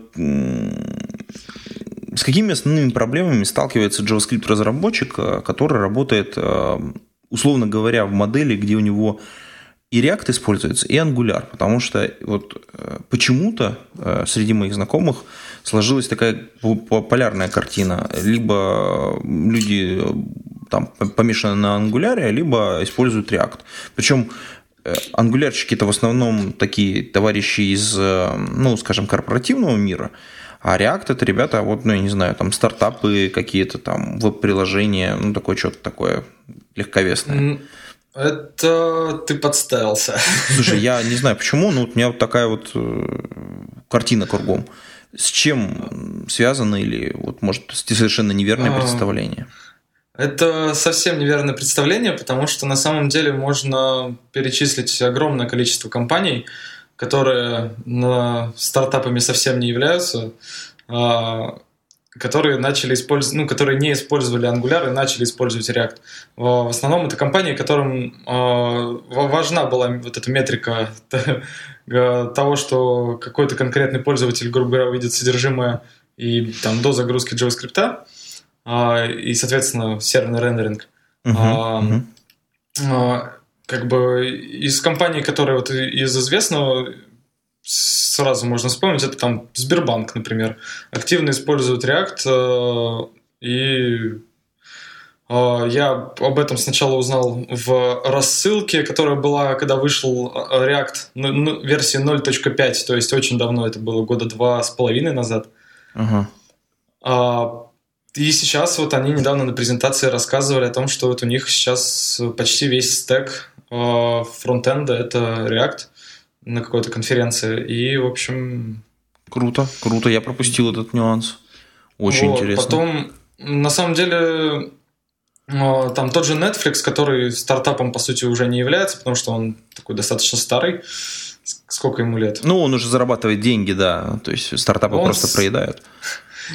с какими основными проблемами сталкивается JavaScript-разработчик, э, который работает, э, условно говоря, в модели, где у него и React используется, и Angular, потому что вот почему-то среди моих знакомых сложилась такая полярная картина. Либо люди там помешаны на ангуляре, либо используют React. Причем э, ангулярщики это в основном такие товарищи из, э, ну, скажем, корпоративного мира, а React это ребята, вот, ну, я не знаю, там стартапы какие-то, там веб-приложения, ну, такое что-то такое легковесное. Это ты подставился. Слушай, я не знаю почему, но вот у меня вот такая вот э, картина кругом. С чем связано или вот может совершенно неверное а, представление? Это совсем неверное представление, потому что на самом деле можно перечислить огромное количество компаний, которые стартапами совсем не являются, а, которые начали использовать, ну, которые не использовали Angular и начали использовать React. В основном это компании, которым а, важна была вот эта метрика того, что какой-то конкретный пользователь, грубо говоря, увидит содержимое и там до загрузки JavaScript, и, соответственно, серверный рендеринг. Uh-huh, uh-huh. Как бы из компаний, которые вот из известного сразу можно вспомнить, это там Сбербанк, например, активно использует React, э, и э, я об этом сначала узнал в рассылке, которая была, когда вышел э, React ну, ну, версии 0.5, то есть очень давно, это было года два с половиной назад. Uh-huh. И сейчас вот они недавно на презентации рассказывали о том, что вот у них сейчас почти весь стек э, фронтенда это React на какой-то конференции. И, в общем... Круто, круто. Я пропустил этот нюанс. Очень вот, интересно. Потом на самом деле, а, там тот же Netflix, который стартапом, по сути, уже не является, потому что он такой достаточно старый. Сколько ему лет? Ну, он уже зарабатывает деньги, да. То есть стартапы он просто с... проедают.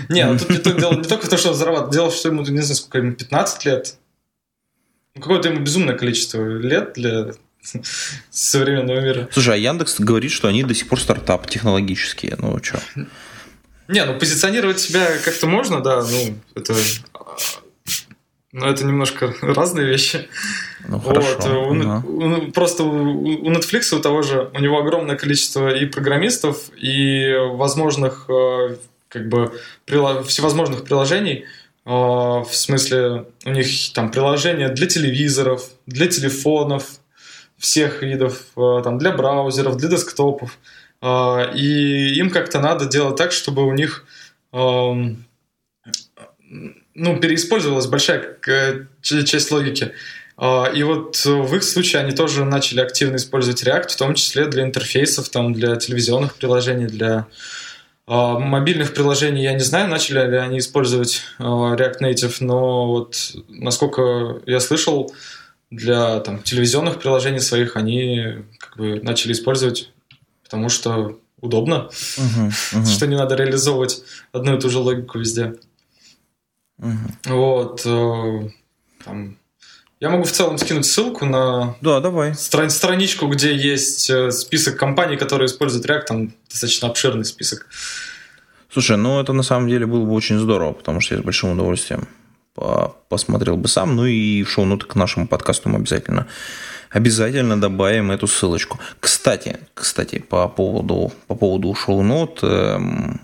Не, ну тут дело не только то, что зарабатывает. Дело, что ему, не знаю, сколько ему, 15 лет. Ну, какое-то ему безумное количество лет для современного мира. Слушай, а Яндекс говорит, что они до сих пор стартап технологические. Ну, что? Не, ну позиционировать себя как-то можно, да, ну, это но это немножко разные вещи. Ну, хорошо. Вот. У, да. у, просто у, у Netflix у того же, у него огромное количество и программистов, и возможных э, как бы всевозможных приложений. Э, в смысле, у них там приложения для телевизоров, для телефонов, всех видов, э, там, для браузеров, для десктопов. И им как-то надо делать так, чтобы у них эм, ну, переиспользовалась большая часть логики. И вот в их случае они тоже начали активно использовать React, в том числе для интерфейсов, там, для телевизионных приложений, для мобильных приложений. Я не знаю, начали ли они использовать а, React Native, но вот насколько я слышал, для там, телевизионных приложений своих они как бы начали использовать, потому что удобно, uh-huh, uh-huh. что не надо реализовывать одну и ту же логику везде. Угу. Вот. Э, там, я могу в целом скинуть ссылку на да, давай. Стран- страничку, где есть э, список компаний, которые используют React, там достаточно обширный список. Слушай, ну это на самом деле было бы очень здорово, потому что я с большим удовольствием посмотрел бы сам. Ну и в шоу-ноты к нашему подкасту мы обязательно обязательно добавим эту ссылочку. Кстати, кстати, по поводу, по поводу шоу-нот, э,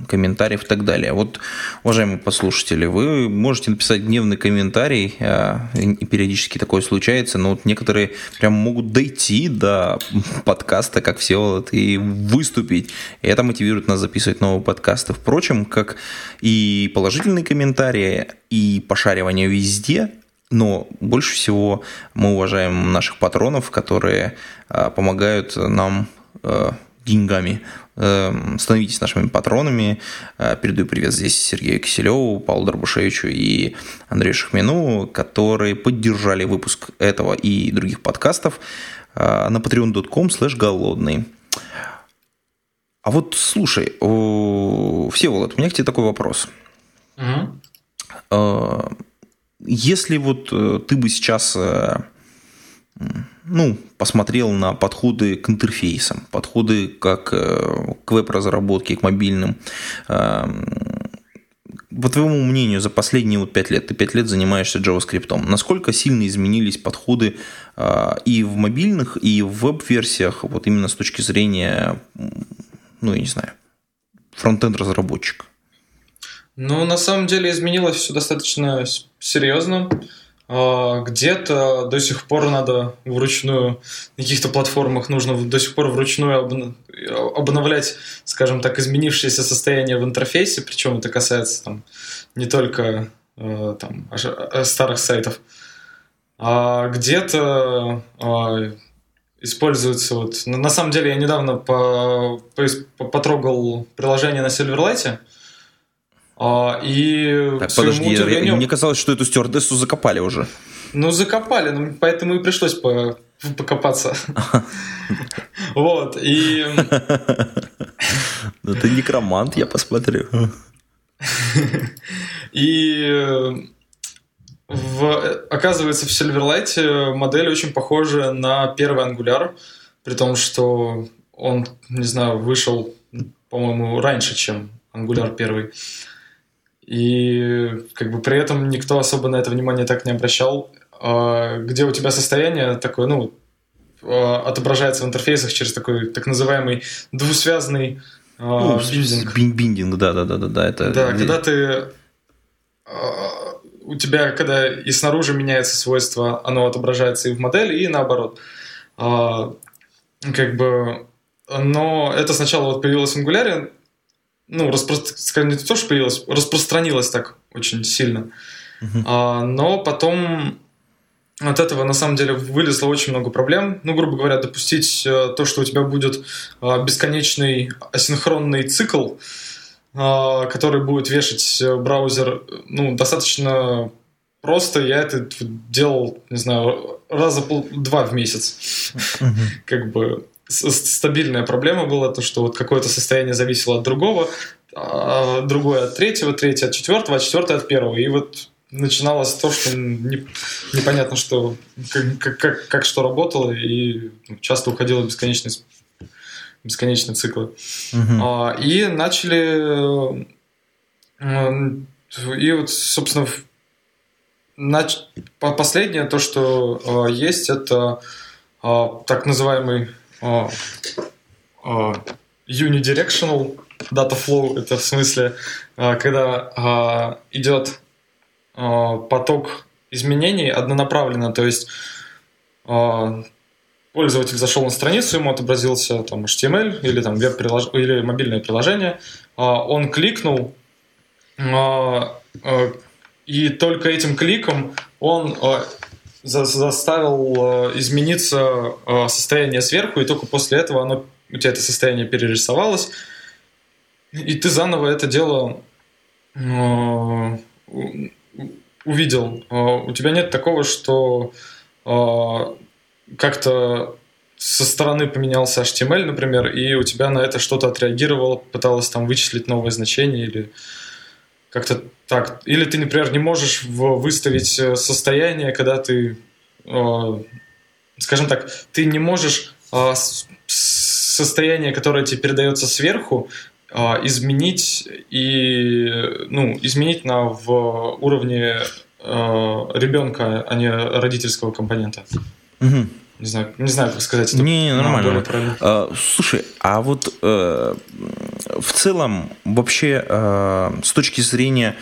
комментариев и так далее. Вот, уважаемые послушатели, вы можете написать дневный комментарий, э, и периодически такое случается, но вот некоторые прям могут дойти до подкаста, как все, вот, и выступить. И это мотивирует нас записывать новые подкасты. Впрочем, как и положительные комментарии, и пошаривание везде – но больше всего мы уважаем наших патронов, которые а, помогают нам а, деньгами. Э, становитесь нашими патронами. А, передаю привет здесь Сергею Киселеву, Павлу Дорбушевичу и Андрею Шахмину, которые поддержали выпуск этого и других подкастов на patreon.com slash голодный. А вот слушай, Всеволод, у меня к тебе такой вопрос. Угу. Если вот э, ты бы сейчас э, ну, посмотрел на подходы к интерфейсам, подходы как э, к веб-разработке, к мобильным, по твоему мнению, за последние вот 5 лет, ты 5 лет занимаешься JavaScript, насколько сильно изменились подходы и в мобильных, и в веб-версиях, вот именно с точки зрения, ну, я не знаю, фронтенд разработчика? Ну, на самом деле изменилось все достаточно серьезно. А, где-то до сих пор надо вручную, на каких-то платформах нужно до сих пор вручную обновлять, скажем так, изменившееся состояние в интерфейсе, причем это касается там, не только э, там, старых сайтов, а где-то а, используется вот... На самом деле я недавно по, по, потрогал приложение на Silverlight, а, и так, подожди, удивлению... мне казалось, что эту стюардессу закопали уже. Ну, закопали, ну, поэтому и пришлось по покопаться. Вот, и... Ну, ты некромант, я посмотрю. И в, оказывается, в Silverlight модель очень похожа на первый Angular, при том, что он, не знаю, вышел, по-моему, раньше, чем Angular первый. И как бы при этом никто особо на это внимание так не обращал. А, где у тебя состояние такое, ну, а, отображается в интерфейсах через такой так называемый двусвязный а, ну, биндинг. Биндинг, да, да, да, да, да. Это... Да, когда ты у тебя, когда и снаружи меняется свойство, оно отображается и в модели, и наоборот. Как бы, но это сначала вот появилось в Angular, ну, распро... скажем, не то, что появилась, распространилась так очень сильно. Uh-huh. А, но потом от этого на самом деле вылезло очень много проблем. Ну, грубо говоря, допустить э, то, что у тебя будет э, бесконечный асинхронный цикл, а, который будет вешать браузер, ну, достаточно просто. Я это делал, не знаю, раза два в месяц. Как бы стабильная проблема была, то, что вот какое-то состояние зависело от другого, а другое от третьего, третье от четвертого, а четвертое от первого. И вот начиналось то, что не, непонятно, что как, как, как что работало, и часто уходило бесконечный, бесконечные циклы. Угу. А, и начали... И вот, собственно, нач... последнее то, что э, есть, это э, так называемый unidirectional data flow. Это в смысле, э, когда идет поток изменений однонаправленно, то есть пользователь зашел на страницу, ему отобразился там HTML или там веб -прилож... или мобильное приложение, он кликнул, и только этим кликом он заставил измениться состояние сверху, и только после этого оно, у тебя это состояние перерисовалось, и ты заново это дело увидел. А, у тебя нет такого, что а, как-то со стороны поменялся HTML, например, и у тебя на это что-то отреагировало, пыталось там вычислить новое значение или как-то так. Или ты, например, не можешь выставить э, состояние, когда ты, а, скажем так, ты не можешь состояние, которое тебе передается сверху, изменить и ну, изменить на в уровне э, ребенка, а не родительского компонента. Угу. Не знаю, не знаю, как сказать. Это не, нормально. А, слушай, а вот э, в целом вообще э, с точки зрения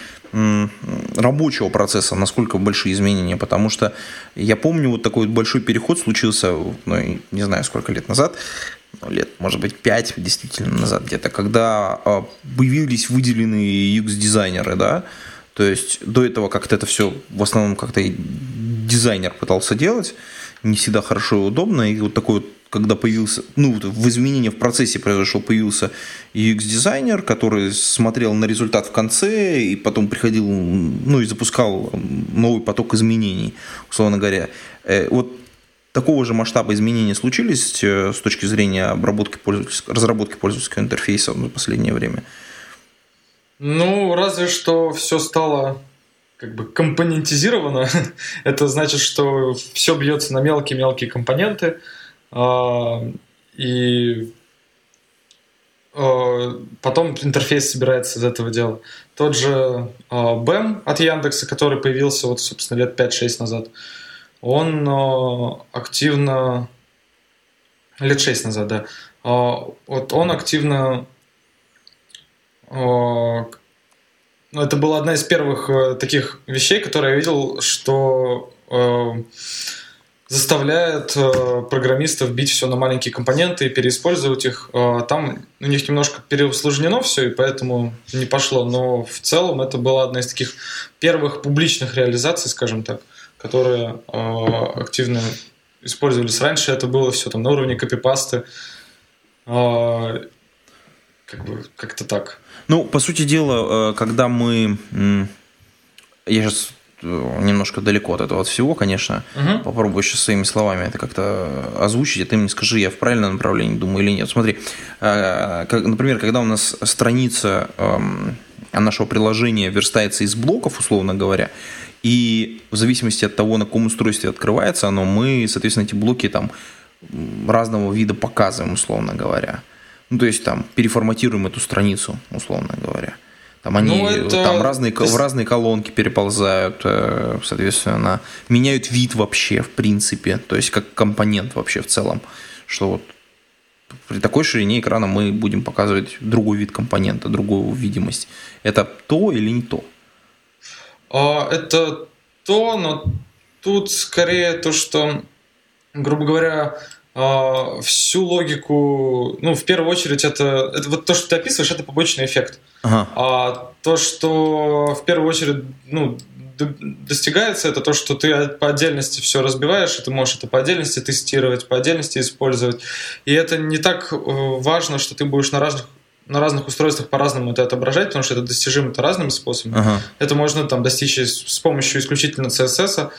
рабочего процесса, насколько большие изменения, потому что я помню вот такой большой переход случился, ну, не знаю, сколько лет назад, ну, лет, может быть, 5 действительно назад где-то, когда а, появились выделенные UX-дизайнеры, да, то есть до этого как-то это все в основном как-то дизайнер пытался делать, не всегда хорошо и удобно, и вот такой вот когда появился, ну, в изменении в процессе произошел, появился UX-дизайнер, который смотрел на результат в конце и потом приходил, ну, и запускал новый поток изменений, условно говоря. Э, вот такого же масштаба изменения случились э, с точки зрения обработки пользовательского, разработки пользовательского интерфейса в последнее время? Ну, разве что все стало как бы компонентизировано. Это значит, что все бьется на мелкие-мелкие компоненты, и а, потом интерфейс собирается из этого дела. Тот же BEM от Яндекса, который появился вот, собственно, лет 5-6 назад, он э, активно, лет шесть назад, да, э, вот он активно, э, ну, это была одна из первых таких вещей, которые я видел, что заставляет программистов бить все на маленькие компоненты и переиспользовать их. Там у них немножко переусложнено все, и поэтому не пошло. Но в целом это была одна из таких первых публичных реализаций, скажем так которые э, активно использовались раньше. Это было все там на уровне копипасты. Э, как бы как-то так. Ну, по сути дела, э, когда мы... Я сейчас э, немножко далеко от этого от всего, конечно. Угу. Попробую сейчас своими словами это как-то озвучить, а ты мне скажи, я в правильном направлении думаю или нет. Смотри, э, например, когда у нас страница эм, нашего приложения верстается из блоков, условно говоря, и в зависимости от того, на каком устройстве открывается оно, мы, соответственно, эти блоки там разного вида показываем, условно говоря. Ну, то есть там переформатируем эту страницу, условно говоря. Там они ну, это... там разные, в разные колонки переползают, э, соответственно, меняют вид вообще, в принципе, то есть как компонент вообще в целом, что вот при такой ширине экрана мы будем показывать другой вид компонента, другую видимость. Это то или не то? А, это то, но тут скорее то, что, грубо говоря, а, всю логику, ну, в первую очередь, это, это вот то, что ты описываешь, это побочный эффект. Ага. А то, что в первую очередь, ну, достигается, это то, что ты по отдельности все разбиваешь, и ты можешь это по отдельности тестировать, по отдельности использовать. И это не так э, важно, что ты будешь на разных на разных устройствах по-разному это отображать, потому что это достижимо это разными способами. Ага. Это можно там достичь с помощью исключительно CSS,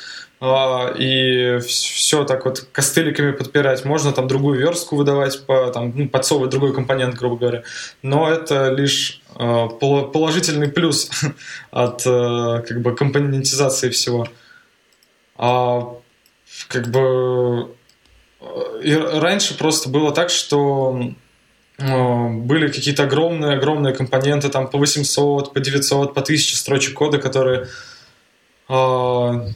и все так вот костыликами подпирать. Можно там другую верстку выдавать, по, там, ну, подсовывать другой компонент, грубо говоря. Но это лишь а, положительный плюс от а, как бы компонентизации всего. А, как бы и раньше просто было так, что были какие-то огромные-огромные компоненты, там по 800, по 900, по 1000 строчек кода, которые а,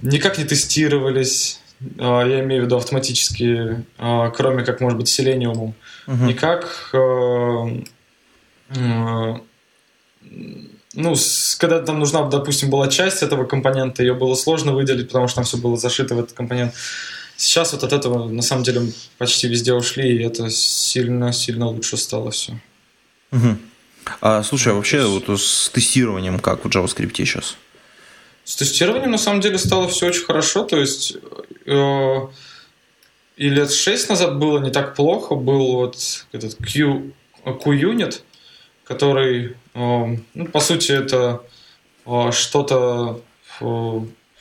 никак не тестировались, а, я имею в виду автоматически, а, кроме как, может быть, Selenium, угу. никак ну, когда там нужна, допустим, была часть этого компонента, ее было сложно выделить, потому что там все было зашито в этот компонент. Сейчас вот от этого, на самом деле, почти везде ушли, и это сильно-сильно лучше стало все. Угу. А слушай, а вообще вот с тестированием как в JavaScript сейчас? С тестированием на самом деле стало все очень хорошо. То есть э, и лет шесть назад было не так плохо. Был вот этот Q, Q-Unit, который, э, ну, по сути, это э, что-то э,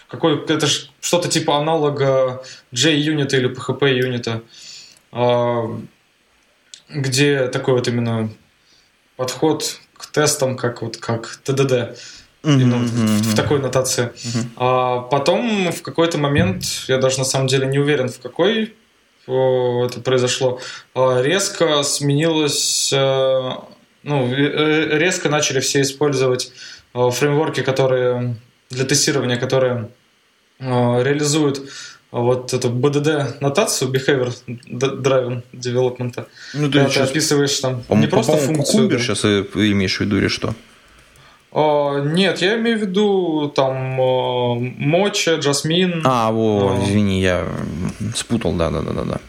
какой это что-то типа аналога J-юнита или PHP юнита, э, где такой вот именно подход к тестам, как вот как TDD mm-hmm. ну, в, в такой нотации. Mm-hmm. А потом в какой-то момент, я даже на самом деле не уверен, в какой это произошло, а, резко сменилось, э, ну, э, резко начали все использовать э, фреймворки, которые для тестирования, которые реализуют вот эту BDD нотацию Behavior Driven Development. Ну, ты, ты описываешь там не просто функцию. Кубер сейчас имеешь в виду или что? А, нет, я имею в виду там Моча, Джасмин. А, вот, а, извини, я спутал, да, да, да, да, да.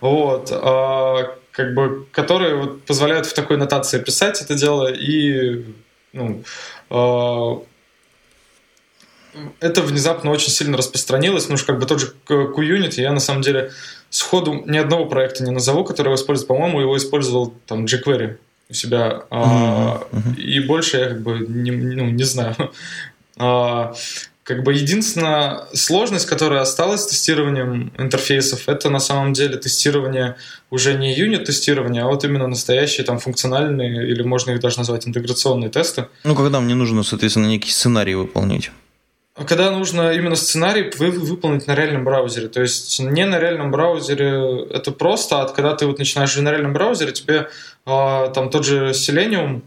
Вот, а, как бы, которые вот позволяют в такой нотации писать это дело и ну, это внезапно очень сильно распространилось, ну что как бы тот же QUnit, я на самом деле сходу ни одного проекта не назову, который его использует, по-моему, его использовал там jQuery у себя. Uh-huh, uh-huh. И больше я как бы не, ну, не знаю. А, как бы единственная сложность, которая осталась с тестированием интерфейсов, это на самом деле тестирование уже не юнит-тестирование, а вот именно настоящие там функциональные, или можно их даже назвать интеграционные тесты. Ну, когда мне нужно, соответственно, некий сценарий выполнить. Когда нужно именно сценарий вы, выполнить на реальном браузере. То есть не на реальном браузере это просто, а когда ты вот начинаешь на реальном браузере, тебе а, там тот же Selenium,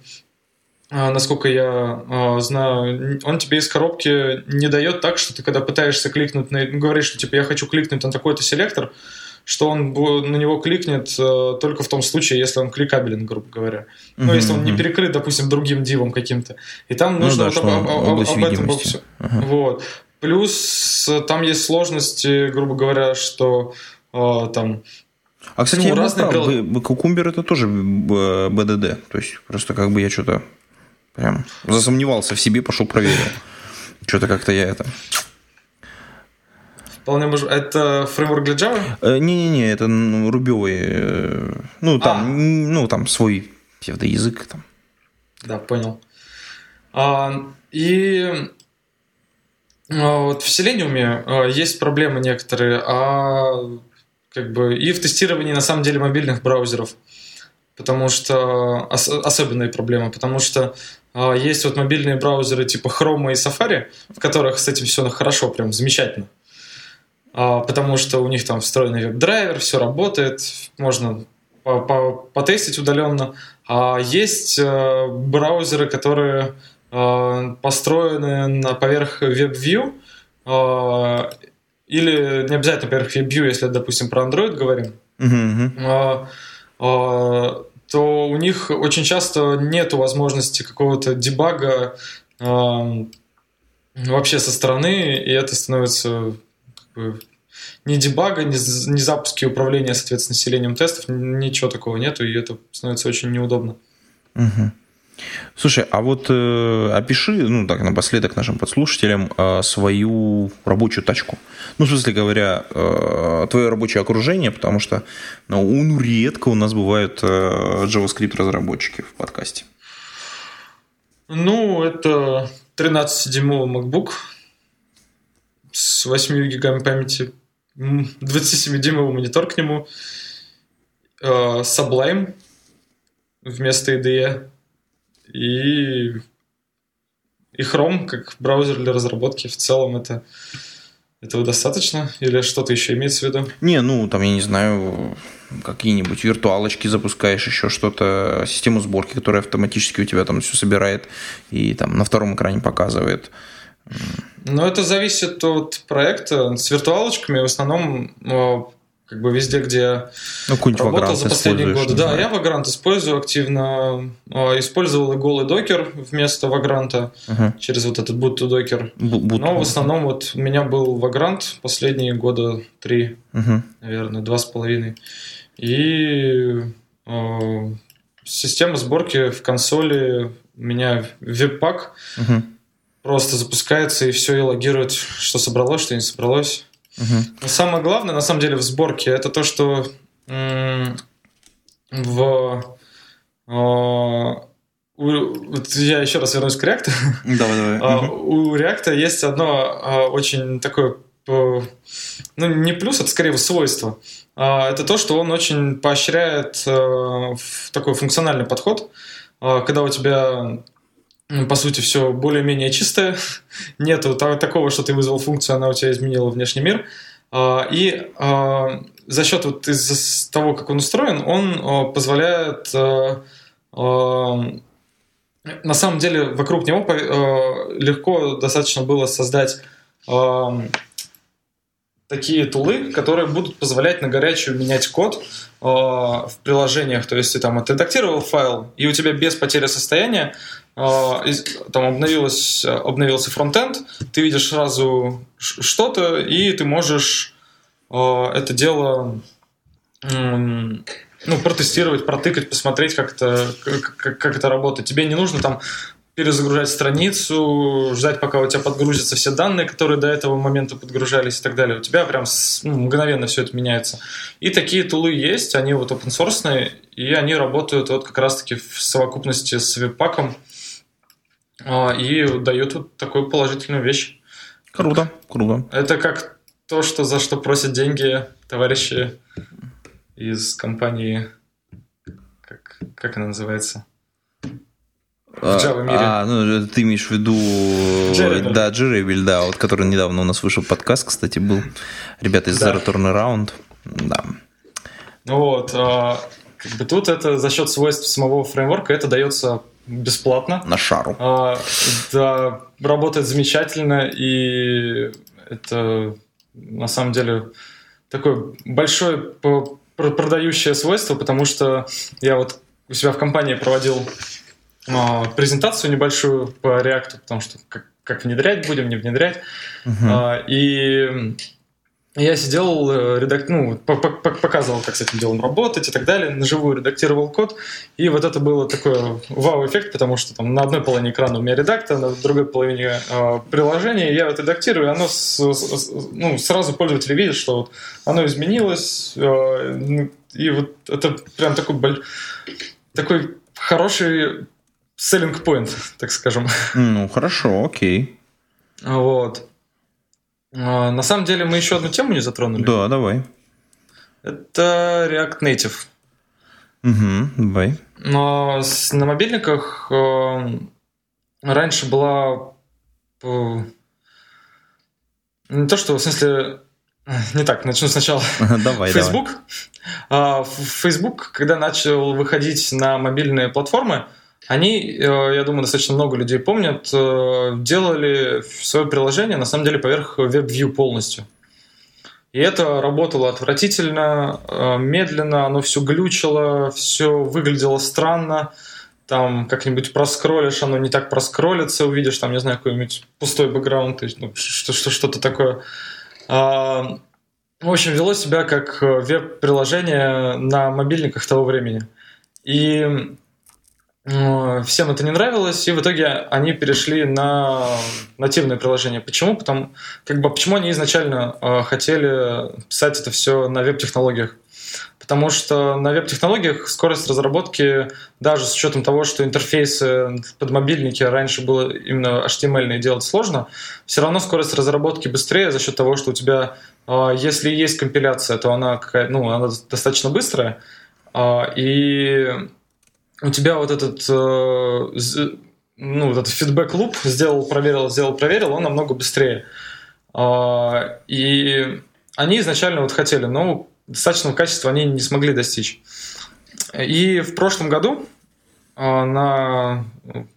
а, насколько я а, знаю, он тебе из коробки не дает так, что ты когда пытаешься кликнуть, на, говоришь, что типа я хочу кликнуть на такой-то селектор, что он на него кликнет э, только в том случае, если он кликабелен, грубо говоря. Mm-hmm. Ну, если он не перекрыт, допустим, другим дивом каким-то. И там ну, нужно да, вот об, об, об, об этом все. Uh-huh. Вот. Плюс там есть сложности, грубо говоря, что э, там а, кстати, ну, разные прав, Кукумбер это тоже БДД. То есть, просто как бы я что-то прям засомневался в себе, пошел проверил. Что-то как-то я это... Вполне может... Это фреймворк для Java? Э, не-не-не, это рубевый. Э, ну, там, а. ну, там свой псевдоязык. Там. Да, понял. А, и а, вот в Selenium есть проблемы некоторые, а как бы и в тестировании на самом деле мобильных браузеров, потому что ос, особенные проблемы, потому что а, есть вот мобильные браузеры типа Chrome и Safari, в которых с этим все хорошо, прям замечательно. А, потому что у них там встроенный веб-драйвер, все работает, можно потестить удаленно. А есть э, браузеры, которые э, построены на поверх WebView, э, или не обязательно поверх WebView, если, допустим, про Android говорим, uh-huh. то у них очень часто нет возможности какого-то дебага вообще со стороны, и это становится ни дебага, ни, ни запуски управления, соответственно, населением тестов, ничего такого нету, и это становится очень неудобно. Угу. Слушай, а вот э, опиши, ну так, напоследок нашим подслушателям э, свою рабочую тачку. Ну, в смысле говоря, э, твое рабочее окружение, потому что ну, ну, редко у нас бывают э, JavaScript-разработчики в подкасте. Ну, это 13-дюймовый MacBook с 8 гигами памяти, 27-дюймовый монитор к нему, э, Sublime вместо IDE и, и Chrome как браузер для разработки. В целом это этого достаточно? Или что-то еще имеется в виду? Не, ну, там, я не знаю, какие-нибудь виртуалочки запускаешь, еще что-то, систему сборки, которая автоматически у тебя там все собирает и там на втором экране показывает. Ну, это зависит от проекта. С виртуалочками в основном э, как бы везде, где ну, работал за последние годы. Да, я Vagrant использую активно. Э, использовал и голый докер вместо Vagrant uh-huh. через вот этот boot to docker. Boot. Но в основном вот у меня был Vagrant последние года три, uh-huh. наверное, два с половиной. И э, система сборки в консоли у меня Webpack. Uh-huh просто запускается и все, и логирует, что собралось, что не собралось. Угу. Но самое главное, на самом деле, в сборке, это то, что в... Э, вот я еще раз вернусь к React. Давай, давай. А, у React есть одно а, очень такое, ну не плюс, это скорее свойство. А, это то, что он очень поощряет э, такой функциональный подход, когда у тебя по сути, все более-менее чистое. Нету такого, что ты вызвал функцию, она у тебя изменила внешний мир. А, и а, за счет вот из того, как он устроен, он а, позволяет на самом деле вокруг него легко достаточно было создать такие тулы, которые будут позволять на горячую менять код в приложениях. То есть ты там отредактировал файл, и у тебя без потери состояния там обновилось, обновился фронтенд, ты видишь сразу что-то, и ты можешь э, это дело ну, протестировать, протыкать, посмотреть, как это, как, как это работает. Тебе не нужно там перезагружать страницу, ждать, пока у тебя подгрузятся все данные, которые до этого момента подгружались и так далее. У тебя прям ну, мгновенно все это меняется. И такие тулы есть, они вот open source, и они работают вот как раз-таки в совокупности с веб-паком а, и дают вот такую положительную вещь. Круто, круто. Это как то, что за что просят деньги товарищи из компании, как, как она называется? в Java мире. А, ну, ты имеешь в виду... Джеребель. Да, Джеребель, да, вот который недавно у нас вышел подкаст, кстати, был. Ребята из да. Zero Turnaround. Да. Ну вот, а, как бы тут это за счет свойств самого фреймворка это дается бесплатно. На шару. А, да, работает замечательно, и это на самом деле такое большое продающее свойство, потому что я вот у себя в компании проводил а, презентацию небольшую по React, потому что как, как внедрять будем, не внедрять. Uh-huh. И я сидел, э, редак... ну, показывал, как с этим делом работать и так далее, наживую редактировал код, и вот это было такой вау-эффект, потому что там на одной половине экрана у меня редактор, на другой половине э, приложение, я вот редактирую, и оно с, с, ну, сразу пользователь видит, что вот оно изменилось, э, и вот это прям такой, такой хороший selling point, так скажем. Ну, хорошо, окей. Вот. А, на самом деле мы еще одну тему не затронули. Да, давай. Это React Native. Угу, давай. Но на мобильниках э, раньше была э, не то, что в смысле не так, начну сначала. Давай, Facebook. Давай. Facebook, когда начал выходить на мобильные платформы, они, э, я думаю, достаточно много людей помнят, э, делали свое приложение на самом деле поверх WebView полностью. И это работало отвратительно, э, медленно, оно все глючило, все выглядело странно. Там как-нибудь проскролишь, оно не так проскролится, увидишь там, не знаю, какой-нибудь пустой бэкграунд, ну, что-то такое. А, в общем, вело себя как веб-приложение на мобильниках того времени. И всем это не нравилось, и в итоге они перешли на нативное приложение. Почему? Потому, как бы, почему они изначально э, хотели писать это все на веб-технологиях? Потому что на веб-технологиях скорость разработки, даже с учетом того, что интерфейсы под мобильники раньше было именно HTML делать сложно, все равно скорость разработки быстрее за счет того, что у тебя, а, если есть компиляция, то она, какая, ну, она достаточно быстрая, а, и у тебя вот этот э, ну, вот этот фидбэк-луп сделал, проверил, сделал, проверил, он намного быстрее. А, и они изначально вот хотели, но достаточного качества они не смогли достичь. И в прошлом году, а, на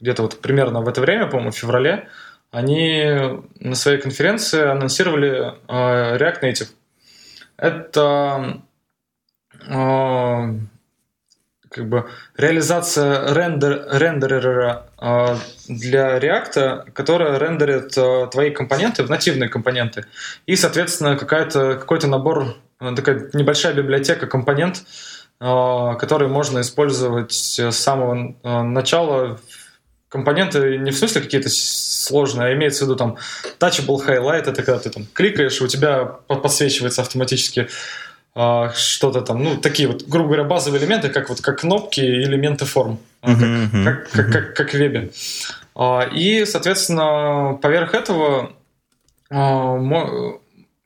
где-то вот примерно в это время, по-моему, в феврале, они на своей конференции анонсировали а, React Native. Это как бы реализация рендер, рендерера для React, которая рендерит твои компоненты в нативные компоненты. И, соответственно, какая-то, какой-то набор такая небольшая библиотека, компонент, а, который можно использовать с самого начала. Компоненты не в смысле какие-то сложные, а имеется в виду там touchable highlight, это когда ты там кликаешь, у тебя подсвечивается автоматически что-то там, ну, такие вот, грубо говоря, базовые элементы, как вот как кнопки и элементы форм, uh-huh, как, uh-huh. Как, как, как в вебе. И, соответственно, поверх этого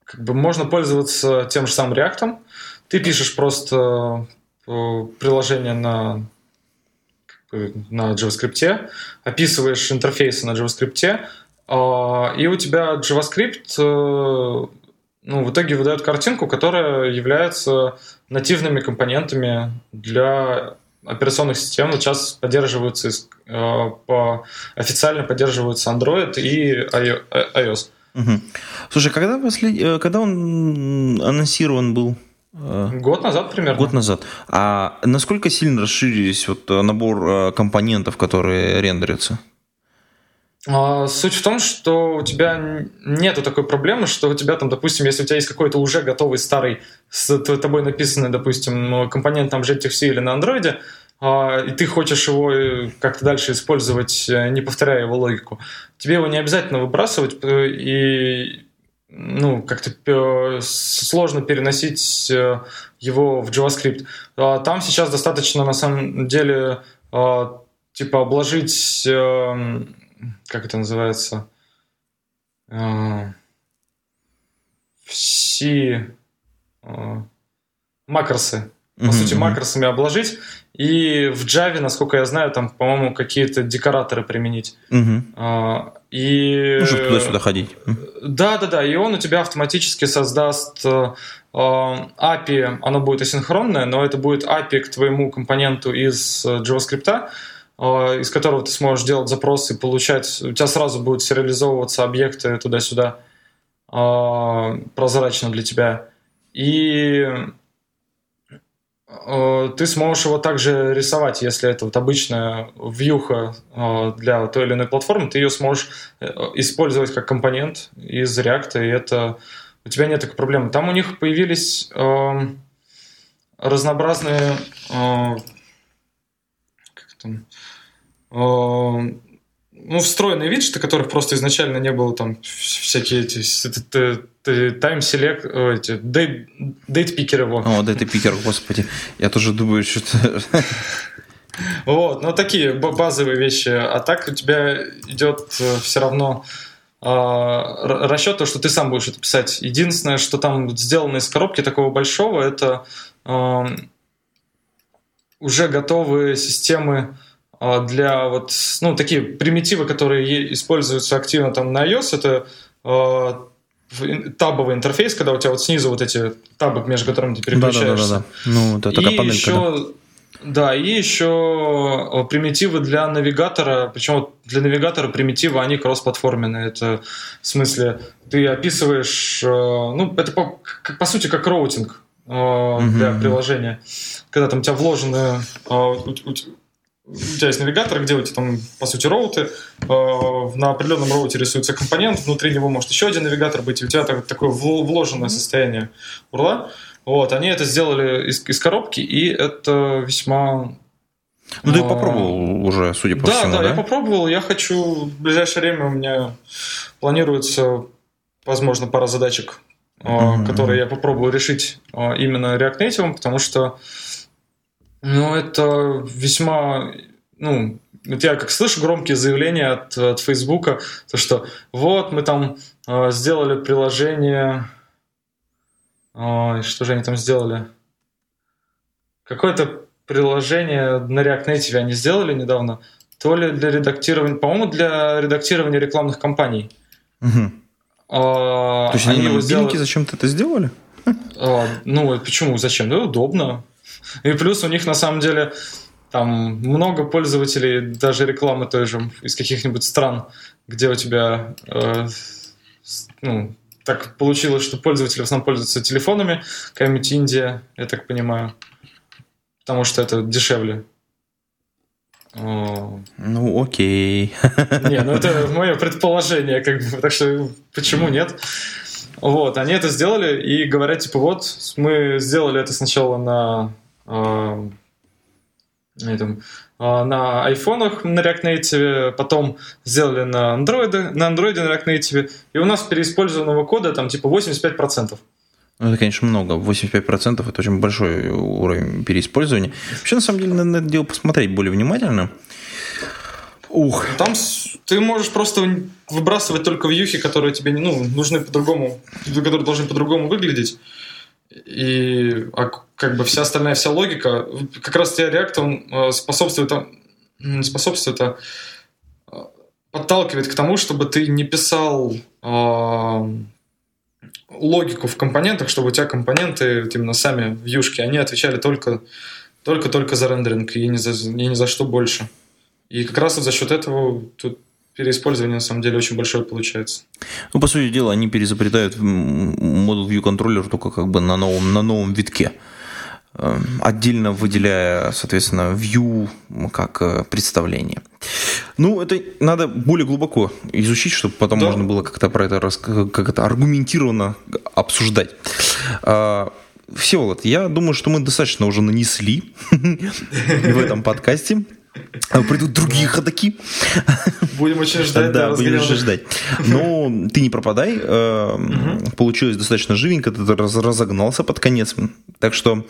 как бы можно пользоваться тем же самым React. Ты пишешь просто э, приложение на, на JavaScript, описываешь интерфейсы на JavaScript, а, и у тебя JavaScript э, ну, в итоге выдает картинку, которая является нативными компонентами для операционных систем. Сейчас поддерживаются э, по, официально поддерживаются Android и iOS. Угу. Слушай, когда, послед... Э, когда он анонсирован был? Э, год назад примерно. Год назад. А насколько сильно расширились вот э, набор компонентов, которые рендерятся? А, суть в том, что у тебя нету такой проблемы, что у тебя там, допустим, если у тебя есть какой-то уже готовый старый с тобой написанный, допустим, компонент там Objective-C или на андроиде, и ты хочешь его э, как-то дальше использовать, э, не повторяя его логику, тебе его не обязательно выбрасывать э, и ну, как-то сложно переносить его в JavaScript. А, там сейчас достаточно, на самом деле, а, типа обложить, как это называется, все макросы по сути, макросами обложить. И в Java, насколько я знаю, там, по-моему, какие-то декораторы применить. А, и... Ну, чтобы туда-сюда ходить. Да, да, да. И он у тебя автоматически создаст э, API, оно будет асинхронное, но это будет API к твоему компоненту из э, JavaScript, э, из которого ты сможешь делать запросы, получать, у тебя сразу будут сериализовываться объекты туда-сюда э, прозрачно для тебя. И Э, ты сможешь его также рисовать, если это вот обычная вьюха для той или иной платформы, ты ее сможешь э, использовать как компонент из React, и это у тебя нет такой проблемы. Там у них появились разнообразные как там, ну, встроенные виджеты, которых просто изначально не было, там всякие эти тайм селект, эти дейт пикеры его. О, дейт пикер, господи, я тоже думаю, что-то... Вот, ну такие базовые вещи. А так у тебя идет э, все равно а, расчет, то, что ты сам будешь это писать. Единственное, что там сделано из коробки такого большого, это уже готовые системы для вот, ну, такие примитивы, которые используются активно там на iOS, это э, табовый интерфейс, когда у тебя вот снизу вот эти табы, между которыми ты переключаешься. Да, да, да, да. Ну, это такая и панелька. Еще, да. да, и еще примитивы для навигатора, причем вот для навигатора примитивы, они кроссплатформенные. Это в смысле, ты описываешь, э, ну, это по, по сути как routing э, для uh-huh. приложения. Когда там у тебя вложены э, у тебя есть навигатор, где у тебя там, по сути, роуты. Э, на определенном роуте рисуется компонент, внутри него может еще один навигатор быть, и у тебя так, такое вложенное состояние урла. Вот, они это сделали из, из коробки, и это весьма Ну, ты попробовал уже, судя по да, всему, да? да? я попробовал. Я хочу в ближайшее время у меня планируется, возможно, пара задачек, Мгм. которые я попробую решить а, именно React Native, потому что ну, это весьма, ну, вот я как слышу громкие заявления от, от Фейсбука, то что вот мы там а, сделали приложение, Ой, что же они там сделали? Какое-то приложение на React Native они сделали недавно, то ли для редактирования, по-моему, для редактирования рекламных кампаний. Мгм. А, То есть они, на его мобильнике сделали- зачем-то это сделали? а, ну, почему? Зачем? Да удобно. И плюс у них на самом деле там много пользователей, даже рекламы той же из каких-нибудь стран, где у тебя э, ну, так получилось, что пользователи в основном пользуются телефонами, какая-нибудь Индия, я так понимаю, потому что это дешевле. О, Ну, окей. не, ну это мое предположение, как бы, так что почему нет? Вот, они это сделали и говорят, типа, вот, мы сделали это сначала на, э, на этом, э, на айфонах на React Native, потом сделали на Android, на Android на React Native, и у нас переиспользованного кода там типа 85%. Ну, это, конечно, много. 85% это очень большой уровень переиспользования. Вообще, на самом деле, надо на это дело посмотреть более внимательно. Ух. Там ты можешь просто выбрасывать только вьюхи, которые тебе не- ну, нужны по-другому, которые должны по-другому выглядеть. И а как бы вся остальная вся логика, как раз тебе React он э, способствует, м, способствует, а, э, подталкивает к тому, чтобы ты не писал а, логику в компонентах, чтобы у тебя компоненты, вот именно сами вьюшки, они отвечали только только только за рендеринг и ни за, и ни за что больше. И как раз вот за счет этого тут переиспользование на самом деле очень большое получается. Ну, по сути дела, они переизобретают м, Model View контроллер только как бы на новом, на новом витке. Э, Отдельно выделяя, соответственно, view как э, представление. Ну, это надо более глубоко изучить, чтобы потом Да. можно было как-то про это, как это аргументированно обсуждать. А, Всеволод, я думаю, что мы достаточно уже нанесли в этом подкасте. Придут другие ходаки. Будем очень ждать. Да, будем же ждать. Но ты не пропадай. э, Получилось достаточно живенько, ты раз- разогнался под конец. Так что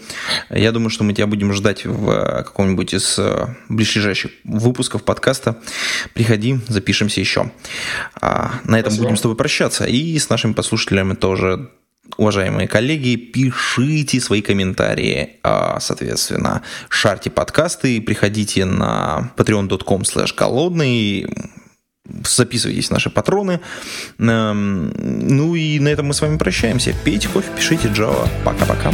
я думаю, что мы тебя будем ждать в э, каком-нибудь из э, ближайших выпусков подкаста. Приходи, запишемся еще. А, На этом будем с тобой прощаться. И с нашими послушателями тоже Уважаемые коллеги, пишите свои комментарии, а, соответственно, шарьте подкасты, приходите на patreon.com slash голодный, записывайтесь в наши патроны. Эм, Ну и на этом мы с вами прощаемся. Пейте кофе, пишите Java. Пока-пока.